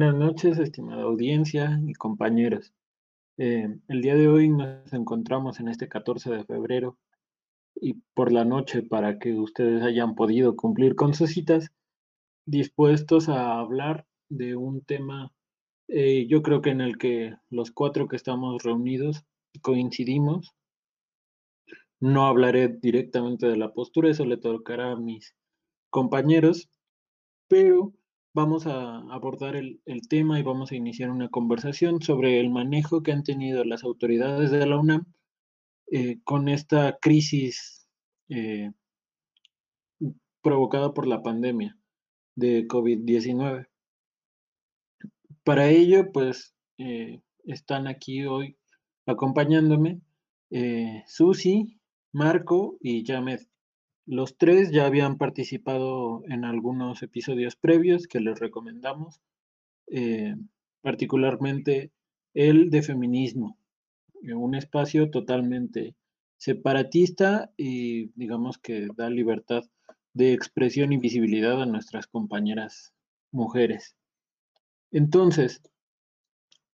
Buenas noches, estimada audiencia y compañeros. Eh, el día de hoy nos encontramos en este 14 de febrero y por la noche para que ustedes hayan podido cumplir con sus citas, dispuestos a hablar de un tema, eh, yo creo que en el que los cuatro que estamos reunidos coincidimos. No hablaré directamente de la postura, eso le tocará a mis compañeros, pero vamos a abordar el, tema y vamos a iniciar una conversación sobre el manejo que han tenido las autoridades de la UNAM eh, con esta crisis eh, provocada por la pandemia de COVID-19. Para ello, pues, eh, están aquí hoy acompañándome Susi, Marco y Yamed. Los tres ya habían participado en algunos episodios previos que les recomendamos, eh, particularmente el de feminismo, un espacio totalmente separatista y digamos que da libertad de expresión y visibilidad a nuestras compañeras mujeres. Entonces,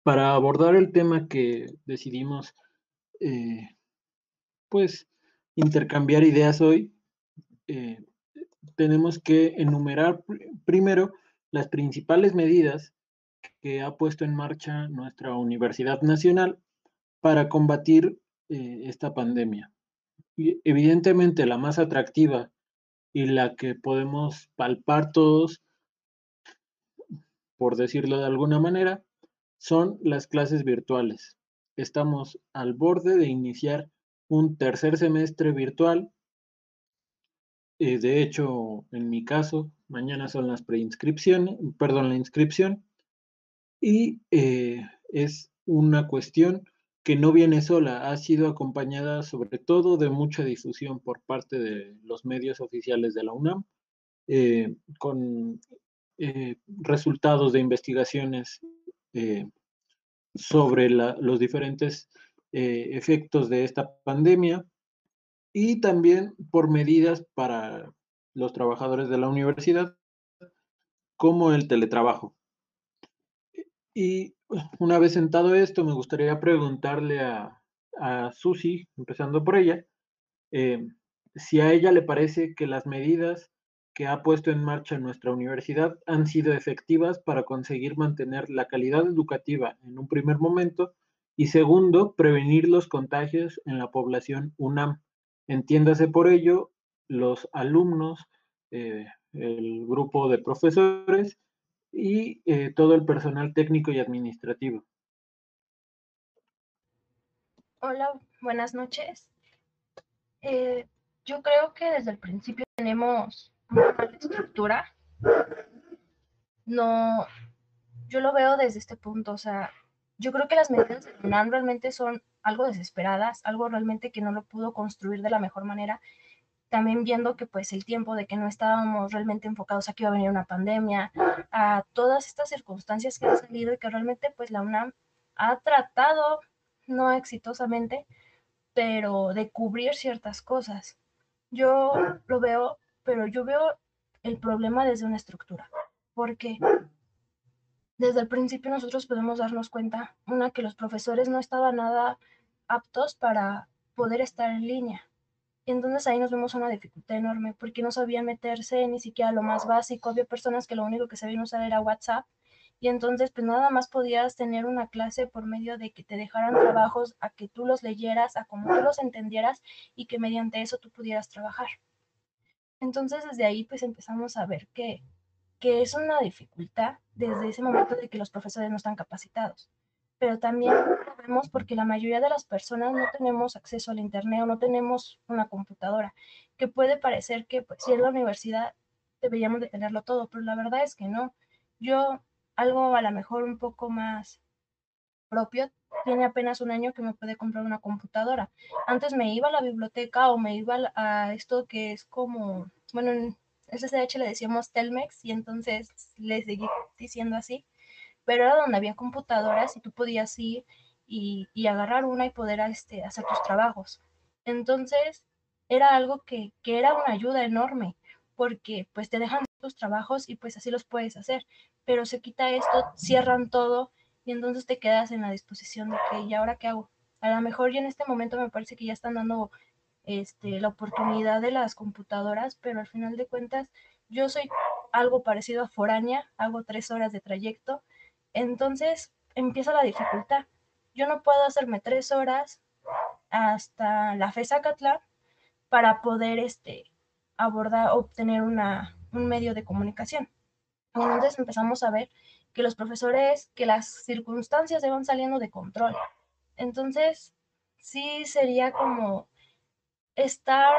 para abordar el tema que decidimos, eh, pues, intercambiar ideas hoy, eh, tenemos que enumerar primero las principales medidas que ha puesto en marcha nuestra Universidad Nacional para combatir eh, esta pandemia. Evidentemente la más atractiva y la que podemos palpar todos, por decirlo de alguna manera, son las clases virtuales. Estamos al borde de iniciar un tercer semestre virtual eh, de hecho, en mi caso, mañana son las preinscripciones, perdón, la inscripción, y eh, es una cuestión que no viene sola, ha sido acompañada sobre todo de mucha difusión por parte de los medios oficiales de la UNAM, eh, con resultados de investigaciones sobre los diferentes efectos de esta pandemia, y también por medidas para los trabajadores de la universidad, como el teletrabajo. Y una vez sentado esto, me gustaría preguntarle a, a Susi, empezando por ella, eh, si a ella le parece que las medidas que ha puesto en marcha nuestra universidad han sido efectivas para conseguir mantener la calidad educativa en un primer momento y segundo, prevenir los contagios en la población UNAM. Entiéndase por ello los alumnos, eh, el grupo de profesores y eh, todo el personal técnico y administrativo. Hola, buenas noches. Eh, yo creo que desde el principio tenemos una mala estructura. No, yo lo veo desde este punto, o sea, yo creo que las medidas de UNAM realmente son algo desesperadas, algo realmente que no lo pudo construir de la mejor manera. También viendo que pues el tiempo de que no estábamos realmente enfocados a que iba a venir una pandemia, a todas estas circunstancias que han salido y que realmente pues la UNAM ha tratado, no exitosamente, pero de cubrir ciertas cosas. Yo lo veo, pero yo veo el problema desde una estructura, porque desde el principio nosotros podemos darnos cuenta, una, que los profesores no estaban nada aptos para poder estar en línea. Entonces ahí nos vemos una dificultad enorme porque no sabían meterse ni siquiera lo más básico. Había personas que lo único que sabían usar era WhatsApp y entonces pues nada más podías tener una clase por medio de que te dejaran trabajos a que tú los leyeras, a como tú los entendieras y que mediante eso tú pudieras trabajar. Entonces desde ahí pues empezamos a ver que que es una dificultad desde ese momento de que los profesores no están capacitados. Pero también lo vemos porque la mayoría de las personas no tenemos acceso al Internet o no tenemos una computadora, que puede parecer que pues, si es la universidad deberíamos de tenerlo todo, pero la verdad es que no. Yo algo a lo mejor un poco más propio, tiene apenas un año que me puede comprar una computadora. Antes me iba a la biblioteca o me iba a esto que es como, bueno, SSH le decíamos Telmex y entonces le seguí diciendo así, pero era donde había computadoras y tú podías ir y, agarrar una y poder este, hacer tus trabajos. Entonces era algo que, que era una ayuda enorme, porque pues te dejan tus trabajos y pues así los puedes hacer, pero se quita esto, cierran todo y entonces te quedas en la disposición de que, ¿y ahora qué hago? A lo mejor ya en este momento me parece que ya están dando este, la oportunidad de las computadoras, pero al final de cuentas yo soy algo parecido a foránea, hago tres horas de trayecto, entonces empieza la dificultad. Yo no puedo hacerme tres horas hasta la FESA Catlán para poder este, abordar, obtener una, un medio de comunicación. Entonces empezamos a ver que los profesores, que las circunstancias van saliendo de control. Entonces, sí sería como estar,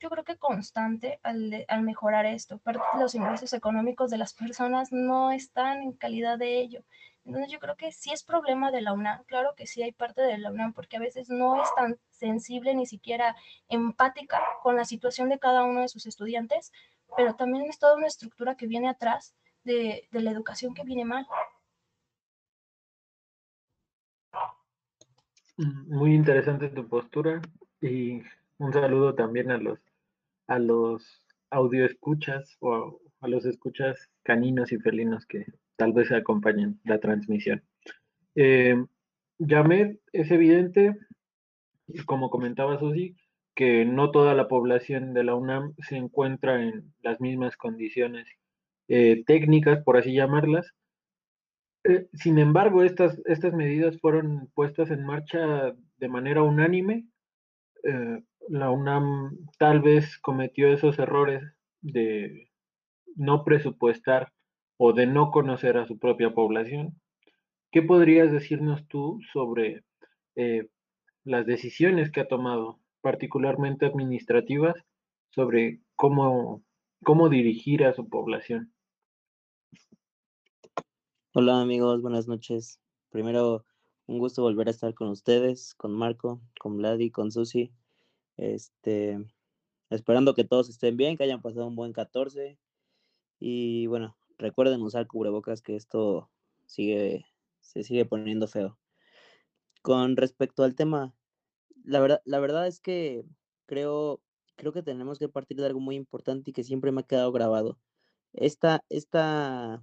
yo creo que constante al, al mejorar esto. De los ingresos económicos de las personas no están en calidad de ello. Entonces yo creo que sí es problema de la UNAM, claro que sí hay parte de la UNAM, porque a veces no es tan sensible ni siquiera empática con la situación de cada uno de sus estudiantes, pero también es toda una estructura que viene atrás de, de la educación que viene mal. Muy interesante tu postura y un saludo también a los a los audio escuchas o a los escuchas caninos y felinos que tal vez acompañen la transmisión. Eh, es evidente, como comentaba Susi, que no toda la población de la UNAM se encuentra en las mismas condiciones eh, técnicas, por así llamarlas. Eh, sin embargo, estas, estas medidas fueron puestas en marcha de manera unánime eh, la UNAM tal vez cometió esos errores de no presupuestar o de no conocer a su propia población. ¿Qué podrías decirnos tú sobre eh, las decisiones que ha tomado, particularmente administrativas, sobre cómo, cómo dirigir a su población? Hola amigos, buenas noches. Primero, un gusto volver a estar con ustedes, con Marco, con Vladi, con Susi. Este, esperando que todos estén bien, que hayan pasado un buen 14. Y bueno, recuerden usar cubrebocas, que esto sigue, se sigue poniendo feo. Con respecto al tema, la verdad, la verdad es que creo, creo que tenemos que partir de algo muy importante y que siempre me ha quedado grabado. Esta, esta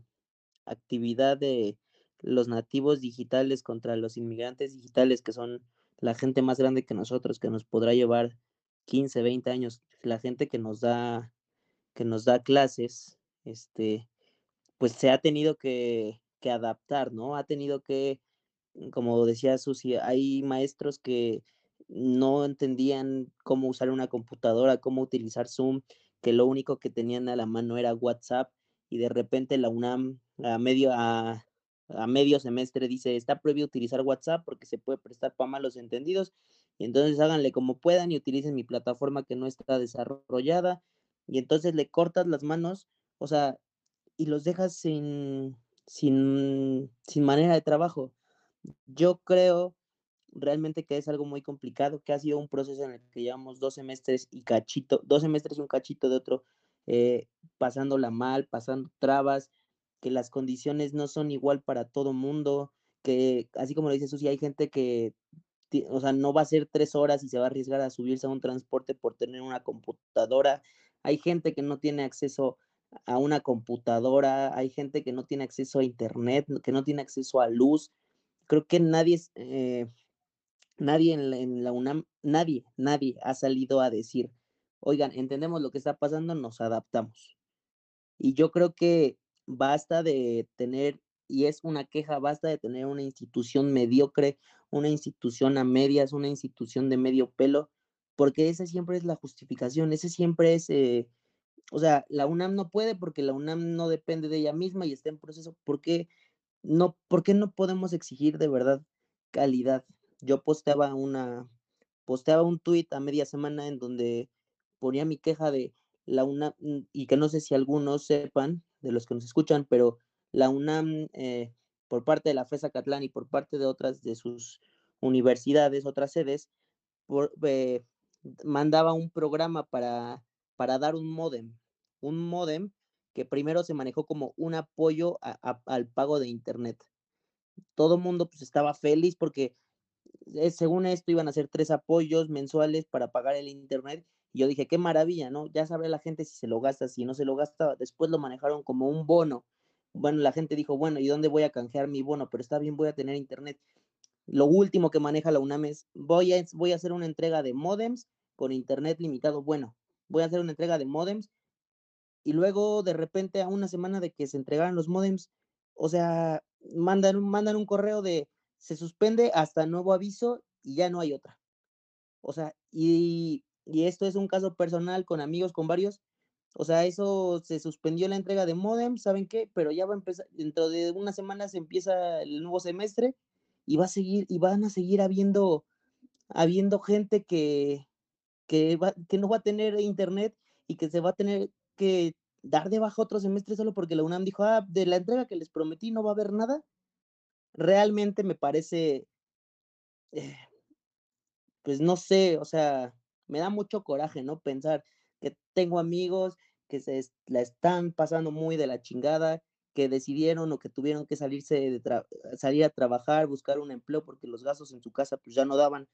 actividad de los nativos digitales contra los inmigrantes digitales, que son la gente más grande que nosotros, que nos podrá llevar 15, 20 años, la gente que nos da, que nos da clases, este, pues se ha tenido que, que adaptar, ¿no? Ha tenido que, como decía Susi, hay maestros que no entendían cómo usar una computadora, cómo utilizar Zoom, que lo único que tenían a la mano era WhatsApp y de repente la UNAM a medio, a, a medio semestre dice, está prohibido utilizar WhatsApp porque se puede prestar para malos entendidos, entonces háganle como puedan y utilicen mi plataforma que no está desarrollada, y entonces le cortas las manos, o sea, y los dejas sin, sin, sin manera de trabajo. Yo creo realmente que es algo muy complicado, que ha sido un proceso en el que llevamos dos semestres y cachito, dos semestres y un cachito de otro, eh, pasándola mal, pasando trabas, que las condiciones no son igual para todo mundo, que así como lo dice Susi, hay gente que, o sea, no va a ser tres horas y se va a arriesgar a subirse a un transporte por tener una computadora. Hay gente que no tiene acceso a una computadora, hay gente que no tiene acceso a internet, que no tiene acceso a luz. Creo que nadie, eh, nadie en la, en la UNAM, nadie, nadie ha salido a decir, oigan, entendemos lo que está pasando, nos adaptamos. Y yo creo que basta de tener, y es una queja, basta de tener una institución mediocre, una institución a medias, una institución de medio pelo, porque esa siempre es la justificación, ese siempre es, eh, o sea, la UNAM no puede porque la UNAM no depende de ella misma y está en proceso, ¿por qué no, por qué no podemos exigir de verdad calidad? Yo posteaba una, posteaba un tuit a media semana en donde ponía mi queja de la UNAM, y que no sé si algunos sepan, de los que nos escuchan, pero la UNAM, eh, por parte de la FESA Catlán y por parte de otras de sus universidades, otras sedes, eh, mandaba un programa para, para dar un modem, un modem que primero se manejó como un apoyo al pago de Internet. Todo mundo pues, estaba feliz porque eh, según esto iban a ser tres apoyos mensuales para pagar el Internet Y yo dije, qué maravilla, ¿no? Ya sabe la gente si se lo gasta, si no se lo gasta. Después lo manejaron como un bono. Bueno, la gente dijo, bueno, ¿y dónde voy a canjear mi bono? Pero está bien, voy a tener internet. Lo último que maneja la UNAM es, voy a, voy a hacer una entrega de modems con internet limitado. Bueno, voy a hacer una entrega de modems y luego de repente a una semana de que se entregaran los modems, o sea, mandan, mandan un correo de se suspende hasta nuevo aviso y ya no hay otra. O sea, y, y esto es un caso personal con amigos, con varios. O sea, eso se suspendió la entrega de modem, ¿saben qué? Pero ya va a empezar, dentro de unas semanas empieza el nuevo semestre y va a seguir, y van a seguir habiendo, habiendo gente que, que, va, que no va a tener internet y que se va a tener que dar de baja otro semestre solo porque la UNAM dijo, ah, de la entrega que les prometí no va a haber nada. Realmente me parece, eh, pues no sé, o sea, me da mucho coraje, ¿no? Pensar que tengo amigos que se la están pasando muy de la chingada, que decidieron o que tuvieron que salirse de salir a trabajar, buscar un empleo porque los gastos en su casa pues ya no daban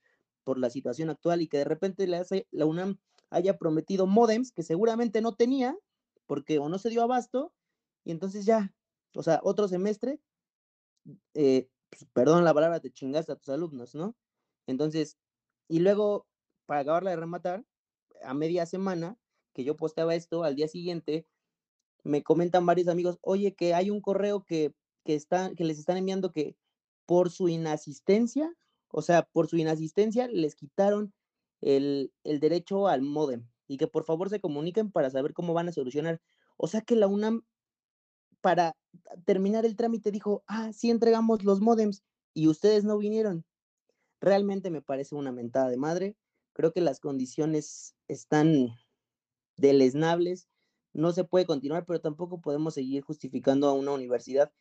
por la situación actual y que de repente la UNAM haya prometido modems que seguramente no tenía porque o no se dio abasto y entonces ya, o sea, otro semestre, eh, pues, perdón la palabra, te chingaste a tus alumnos, ¿no? Entonces, y luego, para acabarla de rematar, a media semana que yo posteaba esto, al día siguiente, me comentan varios amigos, oye, que hay un correo que, que, que les están enviando que por su inasistencia, o sea, por su inasistencia les quitaron el, el derecho al modem y que por favor se comuniquen para saber cómo van a solucionar. O sea que la UNAM, para terminar el trámite, dijo, ah, sí entregamos los modems y ustedes no vinieron. Realmente me parece una mentada de madre. Creo que las condiciones están deleznables. No se puede continuar, pero tampoco podemos seguir justificando a una universidad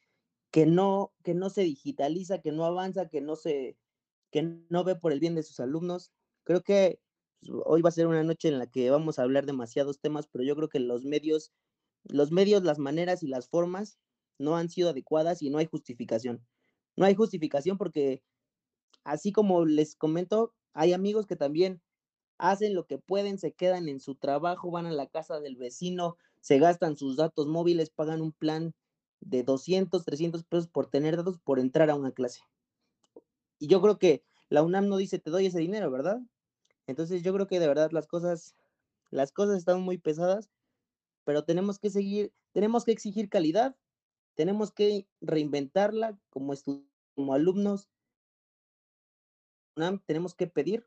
que no, que no se digitaliza, que no avanza, que no se, que no ve por el bien de sus alumnos. Creo que pues, hoy va a ser una noche en la que vamos a hablar demasiados temas, pero yo creo que los medios, los medios, las maneras y las formas no han sido adecuadas y no hay justificación. No hay justificación porque, así como les comento, hay amigos que también hacen lo que pueden, se quedan en su trabajo, van a la casa del vecino, se gastan sus datos móviles, pagan un plan de 200, 300 pesos por tener datos por entrar a una clase. Y yo creo que la UNAM no dice te doy ese dinero, ¿verdad? Entonces yo creo que de verdad las cosas, las cosas están muy pesadas, pero tenemos que seguir, tenemos que exigir calidad, tenemos que reinventarla como, como alumnos, tenemos que pedir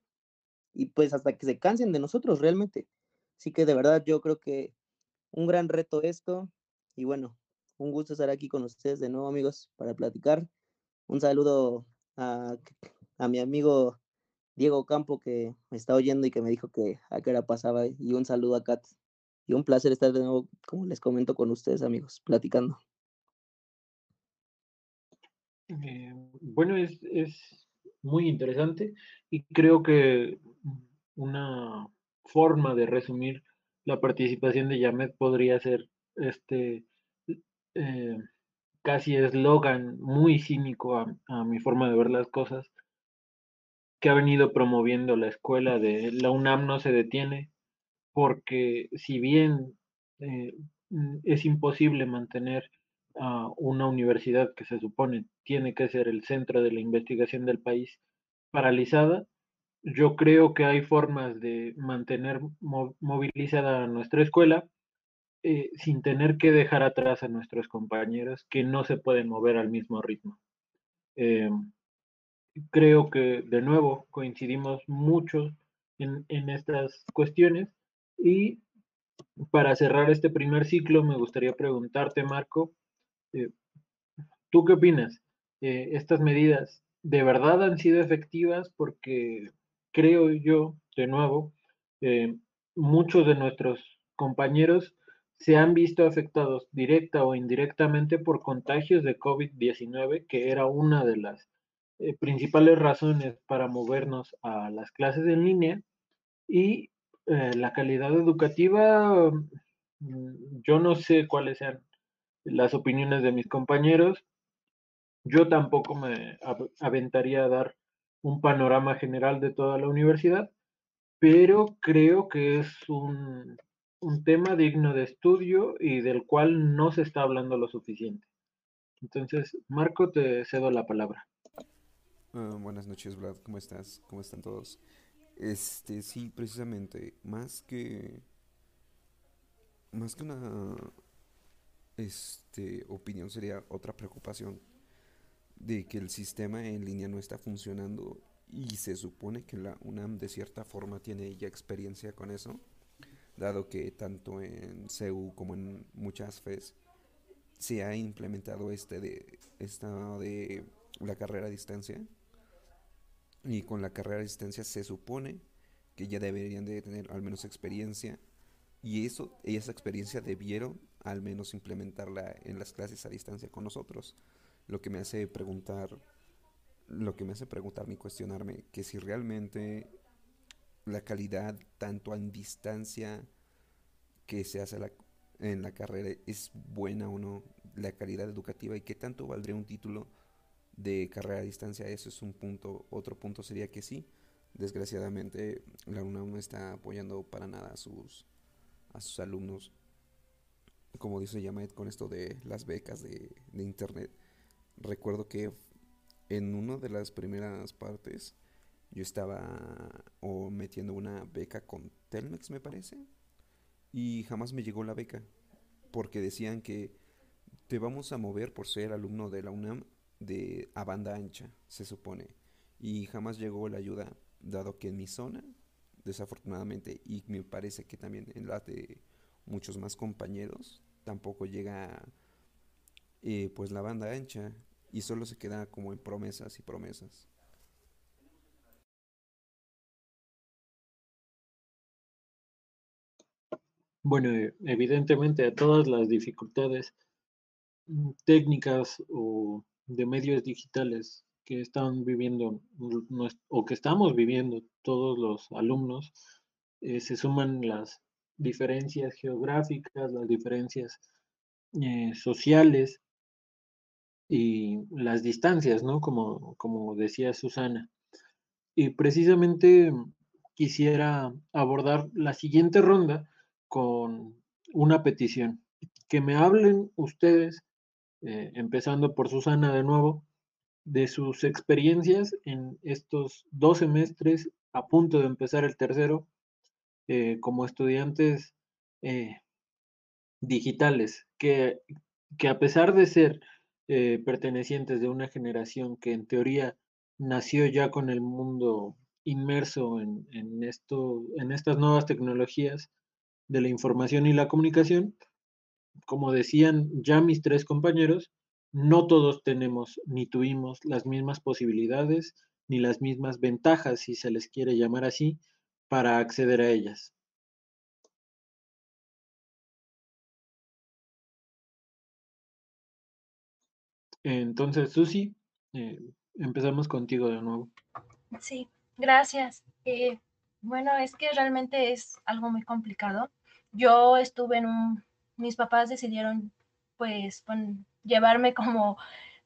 y pues hasta que se cansen de nosotros realmente. Así que de verdad yo creo que un gran reto esto y bueno, un gusto estar aquí con ustedes de nuevo amigos para platicar. Un saludo a, a mi amigo Diego Campo que me está oyendo y que me dijo que a qué hora pasaba y un saludo a Kat. Y un placer estar de nuevo, como les comento, con ustedes amigos, platicando. Eh, bueno, es, es muy interesante y creo que una forma de resumir la participación de Yamet podría ser este eh, casi eslogan muy cínico a, mi forma de ver las cosas que ha venido promoviendo la escuela de la UNAM no se detiene, porque si bien eh, es imposible mantener a una universidad que se supone tiene que ser el centro de la investigación del país paralizada, yo creo que hay formas de mantener movilizada a nuestra escuela eh, sin tener que dejar atrás a nuestros compañeros que no se pueden mover al mismo ritmo. Em, creo que de nuevo coincidimos mucho en, estas cuestiones y para cerrar este primer ciclo me gustaría preguntarte, Marco, eh, ¿tú qué opinas? Eh, ¿Estas medidas de verdad han sido efectivas? Porque creo yo, de nuevo, eh, muchos de nuestros compañeros se han visto afectados directa o indirectamente por contagios de COVID-19, que era una de las eh, principales razones para movernos a las clases en línea y eh, la calidad educativa, mm, yo no sé cuáles sean las opiniones de mis compañeros, yo tampoco me aventaría a dar un panorama general de toda la universidad, pero creo que es un, un tema digno de estudio y del cual no se está hablando lo suficiente. Entonces, Marco, te cedo la palabra. Ah, buenas noches, Vlad. ¿Cómo estás? ¿Cómo están todos? Este, sí, precisamente, más que más que una este opinión sería otra preocupación de que el sistema en línea no está funcionando y se supone que la UNAM de cierta forma tiene ya experiencia con eso, dado que tanto en CEU como en muchas FES se ha implementado este de esta de la carrera a distancia. Y con la carrera a distancia se supone que ya deberían de tener al menos experiencia y eso esa experiencia debieron al menos implementarla en las clases a distancia con nosotros lo que me hace preguntar lo que me hace preguntarme y cuestionarme que si realmente la calidad tanto en distancia que se hace en la carrera es buena o no, la calidad educativa y qué tanto valdría un título de carrera a distancia, eso es un punto. Otro punto sería que sí, desgraciadamente la UNAM no está apoyando para nada a sus, a sus alumnos, como dice Yamet con esto de las becas de, internet. Recuerdo que en una de las primeras partes yo estaba metiendo una beca con Telmex, me parece, y jamás me llegó la beca, porque decían que te vamos a mover por ser alumno de la UNAM de a banda ancha, se supone, y jamás llegó la ayuda, dado que en mi zona, desafortunadamente, y me parece que también en la de muchos más compañeros, tampoco llega eh, pues la banda ancha y solo se queda como en promesas y promesas. Bueno, eh, evidentemente todas las dificultades mm, técnicas o de medios digitales que están viviendo o que estamos viviendo todos los alumnos, eh, se suman las diferencias geográficas, las diferencias eh, sociales y las distancias, ¿no? Como, como decía Susana. Y precisamente quisiera abordar la siguiente ronda con una petición. Que me hablen ustedes, eh, empezando por Susana de nuevo, de sus experiencias en estos dos semestres a punto de empezar el tercero eh, como estudiantes eh, digitales, que, que, a pesar de ser pertenecientes de una generación que en teoría nació ya con el mundo inmerso en, en, en estas nuevas tecnologías, de la información y la comunicación, como decían ya mis tres compañeros, no todos tenemos ni tuvimos las mismas posibilidades ni las mismas ventajas, si se les quiere llamar así, para acceder a ellas. Entonces, Susi, eh, empezamos contigo de nuevo. Sí, gracias. Eh, bueno, es que realmente es algo muy complicado yo estuve en un, mis papás decidieron pues llevarme como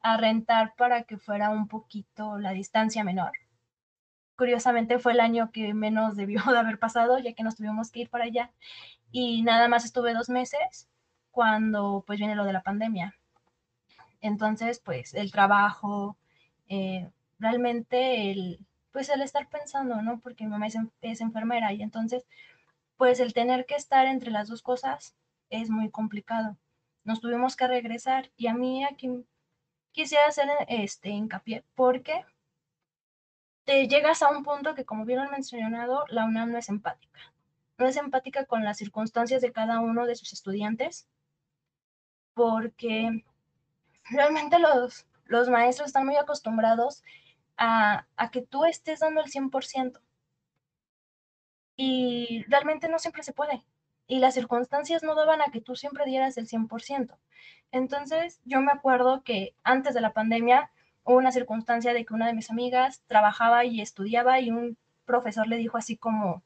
a rentar para que fuera un poquito la distancia menor. Curiosamente fue el año que menos debió de haber pasado, ya que nos tuvimos que ir para allá. Y nada más estuve dos meses cuando pues viene lo de la pandemia. Entonces, pues el trabajo, eh, realmente el, pues el estar pensando, ¿no? Porque mi mamá es, es enfermera y entonces pues el tener que estar entre las dos cosas es muy complicado. Nos tuvimos que regresar y a mí aquí quisiera hacer este hincapié porque te llegas a un punto que, como bien han mencionado, la UNAM no es empática. No es empática con las circunstancias de cada uno de sus estudiantes porque realmente los, los maestros están muy acostumbrados a, a que tú estés dando el 100% y realmente no siempre se puede. Y las circunstancias no daban a que tú siempre dieras el 100%. Entonces, yo me acuerdo que antes de la pandemia una circunstancia de que una de mis amigas trabajaba y estudiaba y un profesor le dijo así como,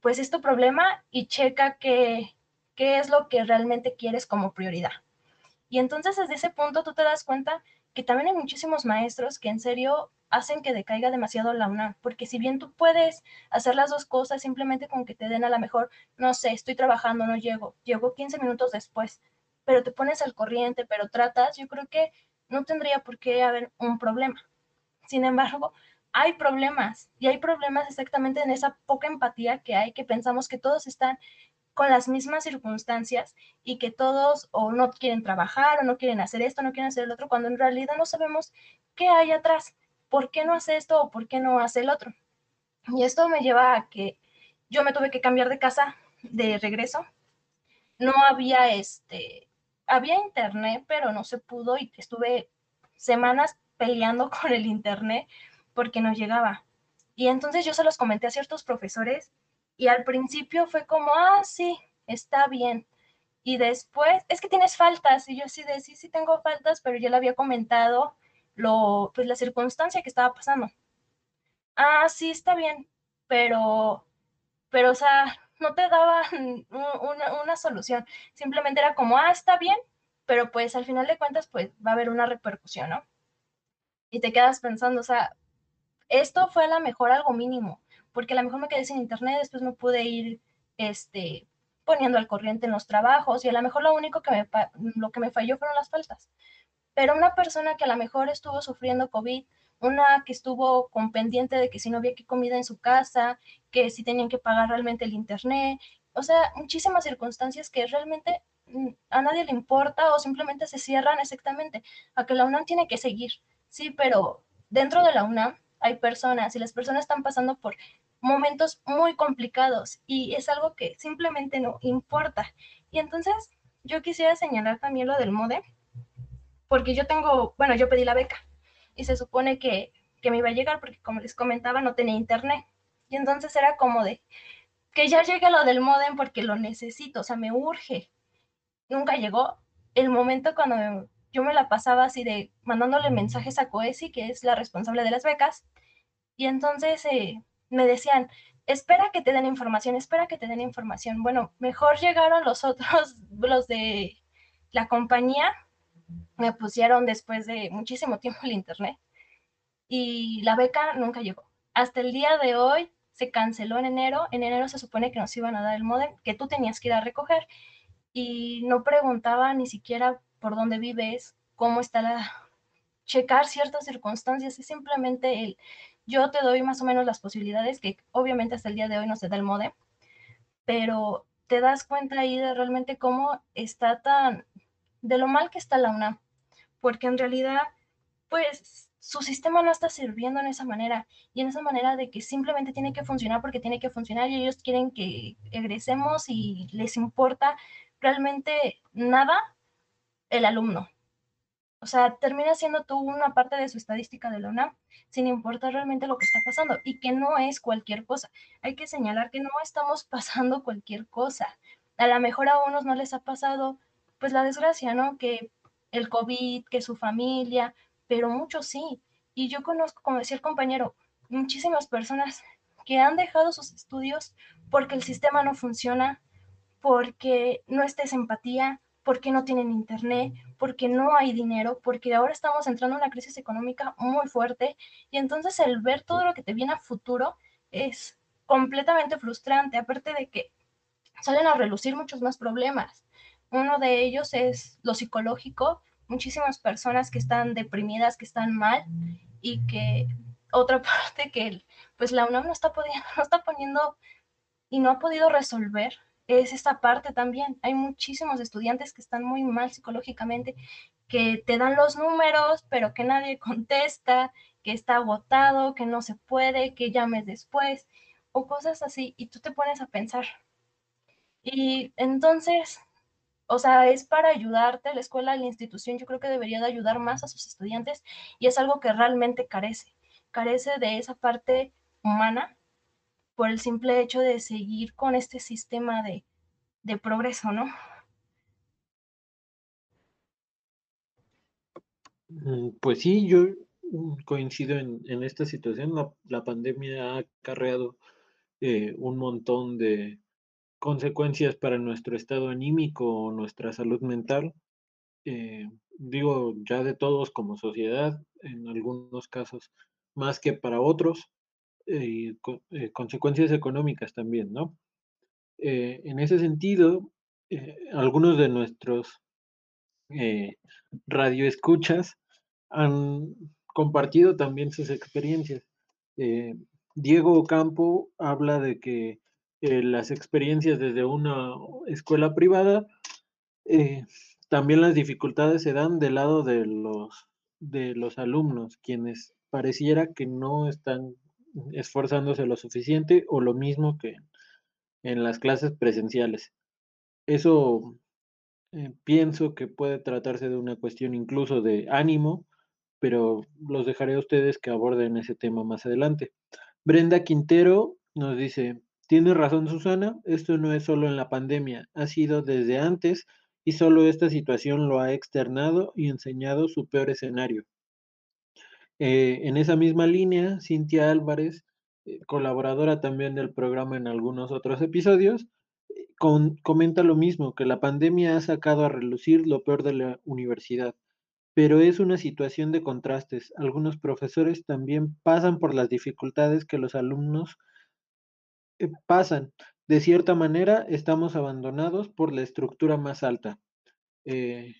pues es tu problema y checa qué, qué es lo que realmente quieres como prioridad. Y entonces desde ese punto tú te das cuenta que también hay muchísimos maestros que en serio hacen que decaiga demasiado la UNAM, porque si bien tú puedes hacer las dos cosas simplemente con que te den a la mejor, no sé, estoy trabajando, no llego, llego 15 minutos después, pero te pones al corriente, pero tratas, yo creo que no tendría por qué haber un problema. Sin embargo, hay problemas y hay problemas exactamente en esa poca empatía que hay, que pensamos que todos están con las mismas circunstancias y que todos o no quieren trabajar o no quieren hacer esto, no quieren hacer el otro, cuando en realidad no sabemos qué hay atrás, por qué no hace esto o por qué no hace el otro. Y esto me lleva a que yo me tuve que cambiar de casa de regreso. No había este, había internet, pero no se pudo y estuve semanas peleando con el internet porque no llegaba. Y entonces yo se los comenté a ciertos profesores y al principio fue como, ah, sí, está bien. Y después, es que tienes faltas. Y yo sí de, sí, sí tengo faltas, pero ya le había comentado lo, pues la circunstancia que estaba pasando. Ah, sí, está bien, pero, pero, o sea, no te daban una, una solución. Simplemente era como, ah, está bien, pero pues al final de cuentas, pues va a haber una repercusión, ¿no? Y te quedas pensando, o sea, esto fue a lo mejor algo mínimo, porque a lo mejor me quedé sin internet, después no pude ir este, poniendo al corriente en los trabajos y a lo mejor lo único que me, lo que me falló fueron las faltas. Pero una persona que a lo mejor estuvo sufriendo COVID, una que estuvo con pendiente de que si no había que comida en su casa, que si tenían que pagar realmente el internet, o sea, muchísimas circunstancias que realmente mm, a nadie le importa o simplemente se cierran exactamente a que la UNAM tiene que seguir. Sí, pero dentro de la UNAM hay personas y las personas están pasando por momentos muy complicados y es algo que simplemente no importa. Y entonces yo quisiera señalar también lo del MODE, porque yo tengo, bueno, yo pedí la beca y se supone que, que me iba a llegar porque como les comentaba no tenía internet. Y entonces era como de que ya llegue lo del modem porque lo necesito, o sea, me urge. Nunca llegó el momento cuando yo me la pasaba así de mandándole mensajes a Coesi, que es la responsable de las becas, y entonces eh, me decían, espera que te den información, espera que te den información. Bueno, mejor llegaron los otros, los de la compañía, me pusieron después de muchísimo tiempo el internet y la beca nunca llegó. Hasta el día de hoy se canceló en enero, en enero se supone que nos iban a dar el modem, que tú tenías que ir a recoger y no preguntaba ni siquiera por dónde vives, cómo está la... checar ciertas circunstancias, es simplemente el, yo te doy más o menos las posibilidades, que obviamente hasta el día de hoy no se da el modem, pero te das cuenta ahí de realmente cómo está tan, de lo mal que está la UNAM, porque en realidad, pues su sistema no está sirviendo en esa manera y en esa manera de que simplemente tiene que funcionar porque tiene que funcionar y ellos quieren que egresemos y les importa realmente nada el alumno. O sea, termina siendo tú una parte de su estadística de la UNAM sin importar realmente lo que está pasando y que no es cualquier cosa. Hay que señalar que no estamos pasando cualquier cosa. A lo mejor a unos no les ha pasado, pues la desgracia, ¿no? Que el COVID, que su familia, pero muchos sí. Y yo conozco, como decía el compañero, muchísimas personas que han dejado sus estudios porque el sistema no funciona, porque no estés empatía, porque no tienen internet, porque no hay dinero, porque ahora estamos entrando en una crisis económica muy fuerte y entonces el ver todo lo que te viene a futuro es completamente frustrante, aparte de que salen a relucir muchos más problemas. Uno de ellos es lo psicológico, muchísimas personas que están deprimidas, que están mal y que otra parte que pues la UNAM no está, pudiendo, no está poniendo y no ha podido resolver es esta parte también. Hay muchísimos estudiantes que están muy mal psicológicamente, que te dan los números, pero que nadie contesta, que está agotado, que no se puede, que llames después, o cosas así, y tú te pones a pensar. Y entonces, o sea, es para ayudarte, la escuela, la institución, yo creo que debería de ayudar más a sus estudiantes y es algo que realmente carece, carece de esa parte humana por el simple hecho de seguir con este sistema de, progreso, ¿no? Mm, pues sí, yo mm, coincido en, esta situación. La, pandemia ha acarreado eh, un montón de consecuencias para nuestro estado anímico o nuestra salud mental. Eh, digo, ya de todos como sociedad, en algunos casos más que para otros, eh, consecuencias económicas también, ¿no? en ese sentido, algunos de nuestros radioescuchas han compartido también sus experiencias. Diego Campo habla de que las experiencias desde una escuela privada eh, también las dificultades se dan del lado de los, de los alumnos, quienes pareciera que no están esforzándose lo suficiente o lo mismo que en las clases presenciales. Eso eh, pienso que puede tratarse de una cuestión incluso de ánimo, pero los dejaré a ustedes que aborden ese tema más adelante. Brenda Quintero nos dice, tiene razón Susana, esto no es solo en la pandemia, ha sido desde antes y solo esta situación lo ha externado y enseñado su peor escenario. Eh, en esa misma línea, Cintia Álvarez, eh, colaboradora también del programa en algunos otros episodios, eh, comenta lo mismo, que la pandemia ha sacado a relucir lo peor de la universidad, pero es una situación de contrastes. Algunos profesores también pasan por las dificultades que los alumnos pasan. De cierta manera, estamos abandonados por la estructura más alta. Eh,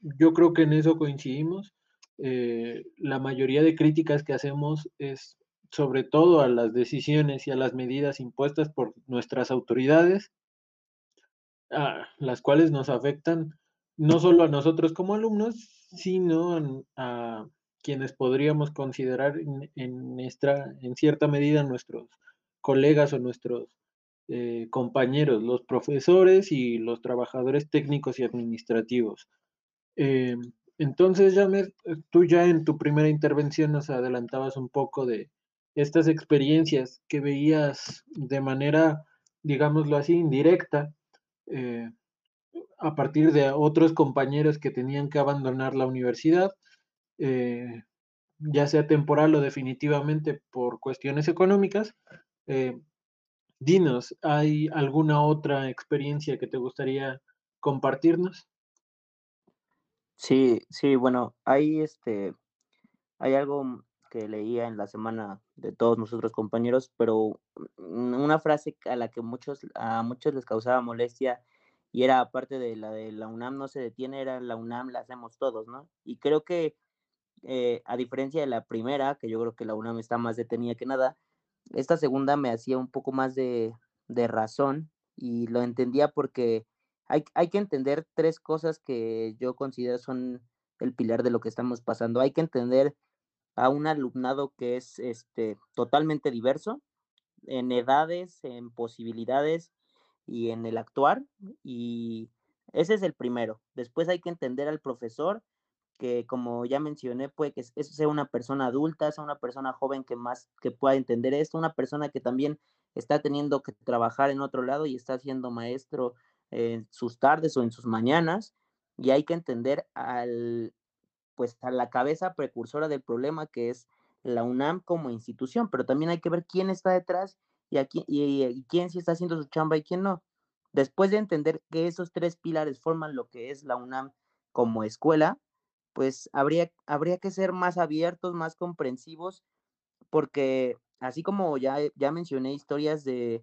yo creo que en eso coincidimos. Eh, la mayoría de críticas que hacemos es sobre todo a las decisiones y a las medidas impuestas por nuestras autoridades, a las cuales nos afectan no solo a nosotros como alumnos, sino a, quienes podríamos considerar en, en, en cierta medida nuestros colegas o nuestros eh, compañeros, los profesores y los trabajadores técnicos y administrativos. Eh, entonces, Jamer, tú ya en tu primera intervención nos adelantabas un poco de estas experiencias que veías de manera, digámoslo así, indirecta, eh, a partir de otros compañeros que tenían que abandonar la universidad, ya sea temporal o definitivamente por cuestiones económicas. Dinos, ¿hay alguna otra experiencia que te gustaría compartirnos? Sí, sí, bueno, hay este, hay algo que leía en la semana de todos nosotros compañeros, pero una frase a la que muchos, a muchos les causaba molestia y era aparte de la de la UNAM no se detiene, era la UNAM la hacemos todos, ¿no? Y creo que eh, a diferencia de la primera, que yo creo que la UNAM está más detenida que nada, esta segunda me hacía un poco más de, razón y lo entendía porque hay, hay, que entender tres cosas que yo considero son el pilar de lo que estamos pasando. Hay que entender a un alumnado que es este, totalmente diverso en edades, en posibilidades y en el actuar. Y ese es el primero. Después hay que entender al profesor que como ya mencioné, puede que eso sea una persona adulta, sea una persona joven que más que pueda entender esto, una persona que también está teniendo que trabajar en otro lado y está siendo maestro en sus tardes o en sus mañanas, y hay que entender al pues a la cabeza precursora del problema que es la UNAM como institución, pero también hay que ver quién está detrás y, aquí, y, y quién sí está haciendo su chamba y quién no. Después de entender que esos tres pilares forman lo que es la UNAM como escuela, pues habría, habría que ser más abiertos, más comprensivos, porque así como ya, ya mencioné historias de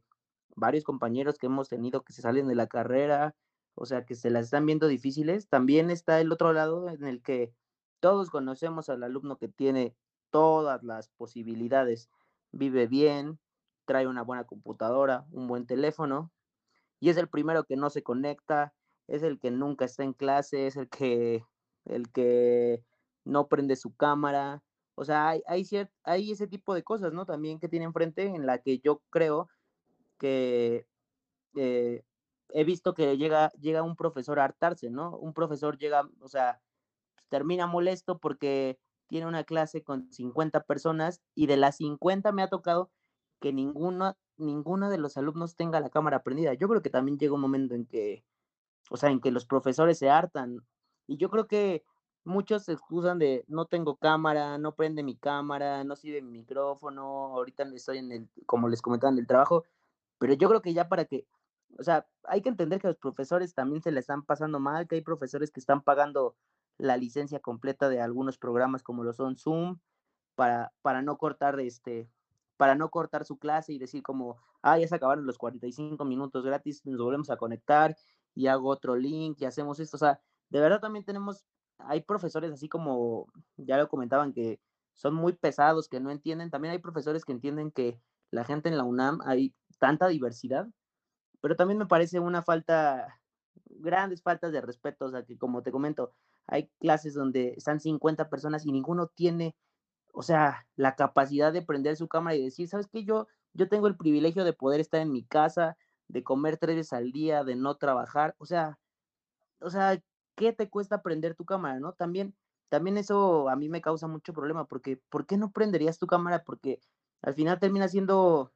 varios compañeros que hemos tenido que se salen de la carrera, o sea, que se las están viendo difíciles, también está el otro lado en el que todos conocemos al alumno que tiene todas las posibilidades, vive bien, trae una buena computadora, un buen teléfono, y es el primero que no se conecta, es el que nunca está en clase, es el que el que no prende su cámara. O sea, hay, hay, hay ese tipo de cosas, ¿no? También que tiene enfrente en la que yo creo que eh, he visto que llega, llega un profesor a hartarse, ¿no? Un profesor llega, o sea, pues, termina molesto porque tiene una clase con 50 personas y de las 50 me ha tocado que ninguno, ninguno de los alumnos tenga la cámara prendida. Yo creo que también llega un momento en que, o sea, en que los profesores se hartan y yo creo que muchos se excusan de no tengo cámara, no prende mi cámara, no sirve mi micrófono, ahorita estoy en el, como les comentaba, en el trabajo, pero yo creo que ya para que, o sea, hay que entender que los profesores también se le están pasando mal, que hay profesores que están pagando la licencia completa de algunos programas como lo son Zoom, para, para no cortar este, para no cortar su clase y decir como, ah, ya se acabaron los 45 minutos gratis, nos volvemos a conectar y hago otro link y hacemos esto. O sea, de verdad también tenemos, hay profesores así como, ya lo comentaban, que son muy pesados, que no entienden. También hay profesores que entienden que la gente en la UNAM hay tanta diversidad, pero también me parece una falta, grandes faltas de respeto, o sea, que como te comento, hay clases donde están 50 personas y ninguno tiene, o sea, la capacidad de prender su cámara y decir, ¿sabes qué? Yo, yo tengo el privilegio de poder estar en mi casa, de comer tres veces al día, de no trabajar, o sea, o sea, ¿qué te cuesta prender tu cámara, no? También, también eso a mí me causa mucho problema, porque ¿por qué no prenderías tu cámara? Porque al final termina siendo,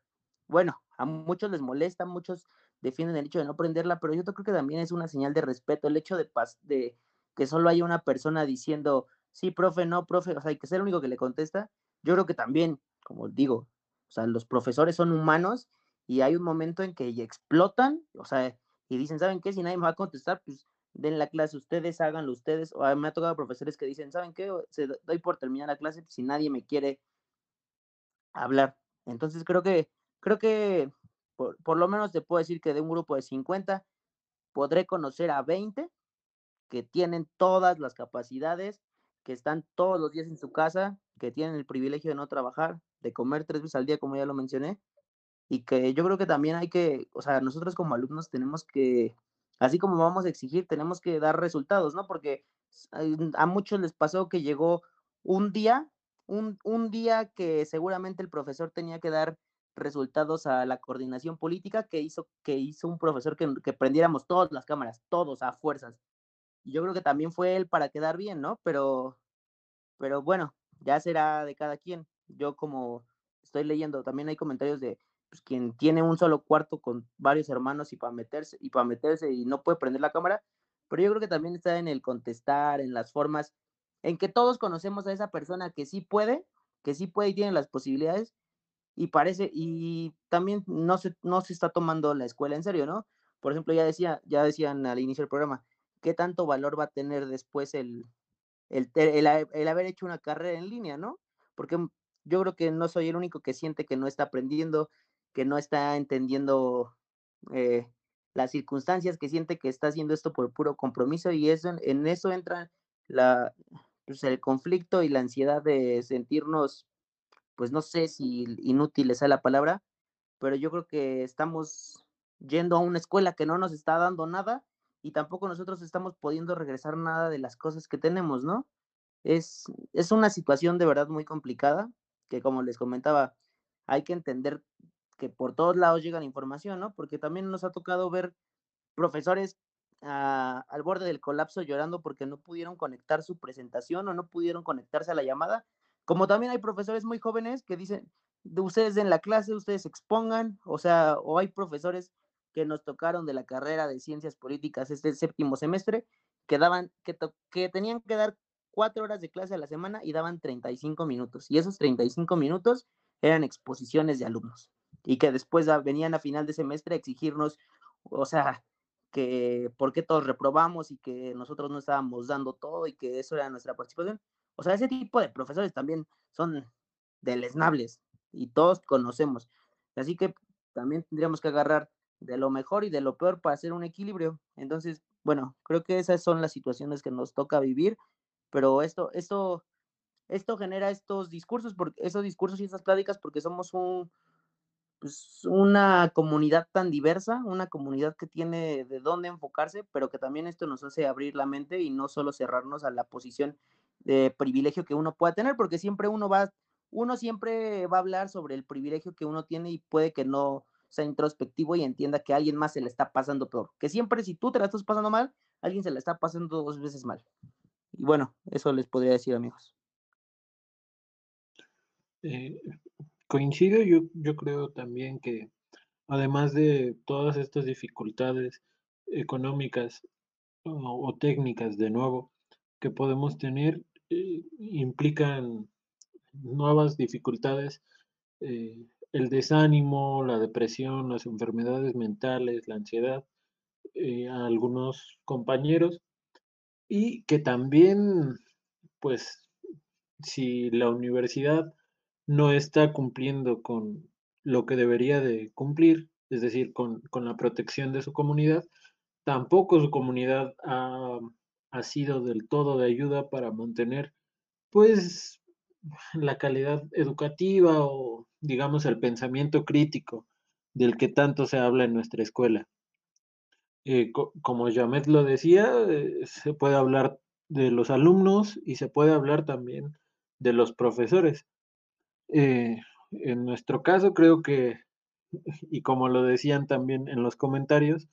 bueno, a muchos les molesta, muchos defienden el hecho de no prenderla, pero yo creo que también es una señal de respeto el hecho de, de que solo haya una persona diciendo, sí, profe, no, profe, o sea, hay que ser el único que le contesta. Yo creo que también, como digo, o sea, los profesores son humanos y hay un momento en que explotan, o sea, y dicen, ¿saben qué? Si nadie me va a contestar, pues den la clase ustedes, háganlo ustedes. O me ha tocado profesores que dicen, ¿saben qué? Se doy por terminar la clase si nadie me quiere hablar. Entonces creo que, creo que por, por, lo menos te puedo decir que de un grupo de 50 podré conocer a 20 que tienen todas las capacidades, que están todos los días en su casa, que tienen el privilegio de no trabajar, de comer tres veces al día, como ya lo mencioné, y que yo creo que también hay que, o sea, nosotros como alumnos tenemos que, así como vamos a exigir, tenemos que dar resultados, ¿no? Porque a muchos les pasó que llegó un día, un, un día que seguramente el profesor tenía que dar resultados a la coordinación política que hizo, que hizo un profesor que, que prendiéramos todas las cámaras, todos a fuerzas. Yo creo que también fue él para quedar bien, ¿no? Pero, pero bueno, ya será de cada quien. Yo como estoy leyendo, también hay comentarios de pues, quien tiene un solo cuarto con varios hermanos y para meterse y para meterse y no puede prender la cámara, pero yo creo que también está en el contestar, en las formas, en que todos conocemos a esa persona que sí puede, que sí puede y tiene las posibilidades y parece y también no se no se está tomando la escuela en serio, ¿no? Por ejemplo, ya decía, ya decían al inicio del programa, ¿qué tanto valor va a tener después el el, el, el haber hecho una carrera en línea, ¿no? Porque yo creo que no soy el único que siente que no está aprendiendo, que no está entendiendo eh, las circunstancias, que siente que está haciendo esto por puro compromiso y eso, en eso entra la, pues, el conflicto y la ansiedad de sentirnos, pues no sé si inútiles es la palabra, pero yo creo que estamos yendo a una escuela que no nos está dando nada y tampoco nosotros estamos pudiendo regresar nada de las cosas que tenemos, ¿no? Es, es una situación de verdad muy complicada que como les comentaba, hay que entender que por todos lados llega la información, ¿no? Porque también nos ha tocado ver profesores ah, al borde del colapso llorando porque no pudieron conectar su presentación o no pudieron conectarse a la llamada. Como también hay profesores muy jóvenes que dicen, de ustedes en la clase, ustedes expongan, o sea, o hay profesores que nos tocaron de la carrera de ciencias políticas este séptimo semestre, que daban, que, que tenían que dar cuatro horas de clase a la semana y daban 35 minutos. Y esos 35 minutos eran exposiciones de alumnos y que después venían a final de semestre a exigirnos, o sea, que por qué todos reprobamos y que nosotros no estábamos dando todo y que eso era nuestra participación. O sea, ese tipo de profesores también son deleznables y todos conocemos. Así que también tendríamos que agarrar de lo mejor y de lo peor para hacer un equilibrio. Entonces, bueno, creo que esas son las situaciones que nos toca vivir, pero esto, esto, esto genera estos discursos, porque, esos discursos y esas pláticas porque somos un, pues, una comunidad tan diversa, una comunidad que tiene de dónde enfocarse, pero que también esto nos hace abrir la mente y no solo cerrarnos a la posición de privilegio que uno pueda tener, porque siempre uno va, uno siempre va a hablar sobre el privilegio que uno tiene y puede que no sea introspectivo y entienda que a alguien más se le está pasando peor. Que siempre si tú te la estás pasando mal, alguien se la está pasando dos veces mal. Y bueno, eso les podría decir, amigos. Eh, Coincido, yo, yo creo también que además de todas estas dificultades económicas o, técnicas, de nuevo, que podemos tener, eh, implican nuevas dificultades, eh, el desánimo, la depresión, las enfermedades mentales, la ansiedad, eh, a algunos compañeros, y que también, pues, si la universidad no está cumpliendo con lo que debería de cumplir, es decir, con, la protección de su comunidad, tampoco su comunidad ha, ha sido del todo de ayuda para mantener, pues, la calidad educativa o, digamos, el pensamiento crítico del que tanto se habla en nuestra escuela. Eh, como Jamet lo decía, eh, se puede hablar de los alumnos y se puede hablar también de los profesores. Eh, en nuestro caso, creo que, y como lo decían también en los comentarios,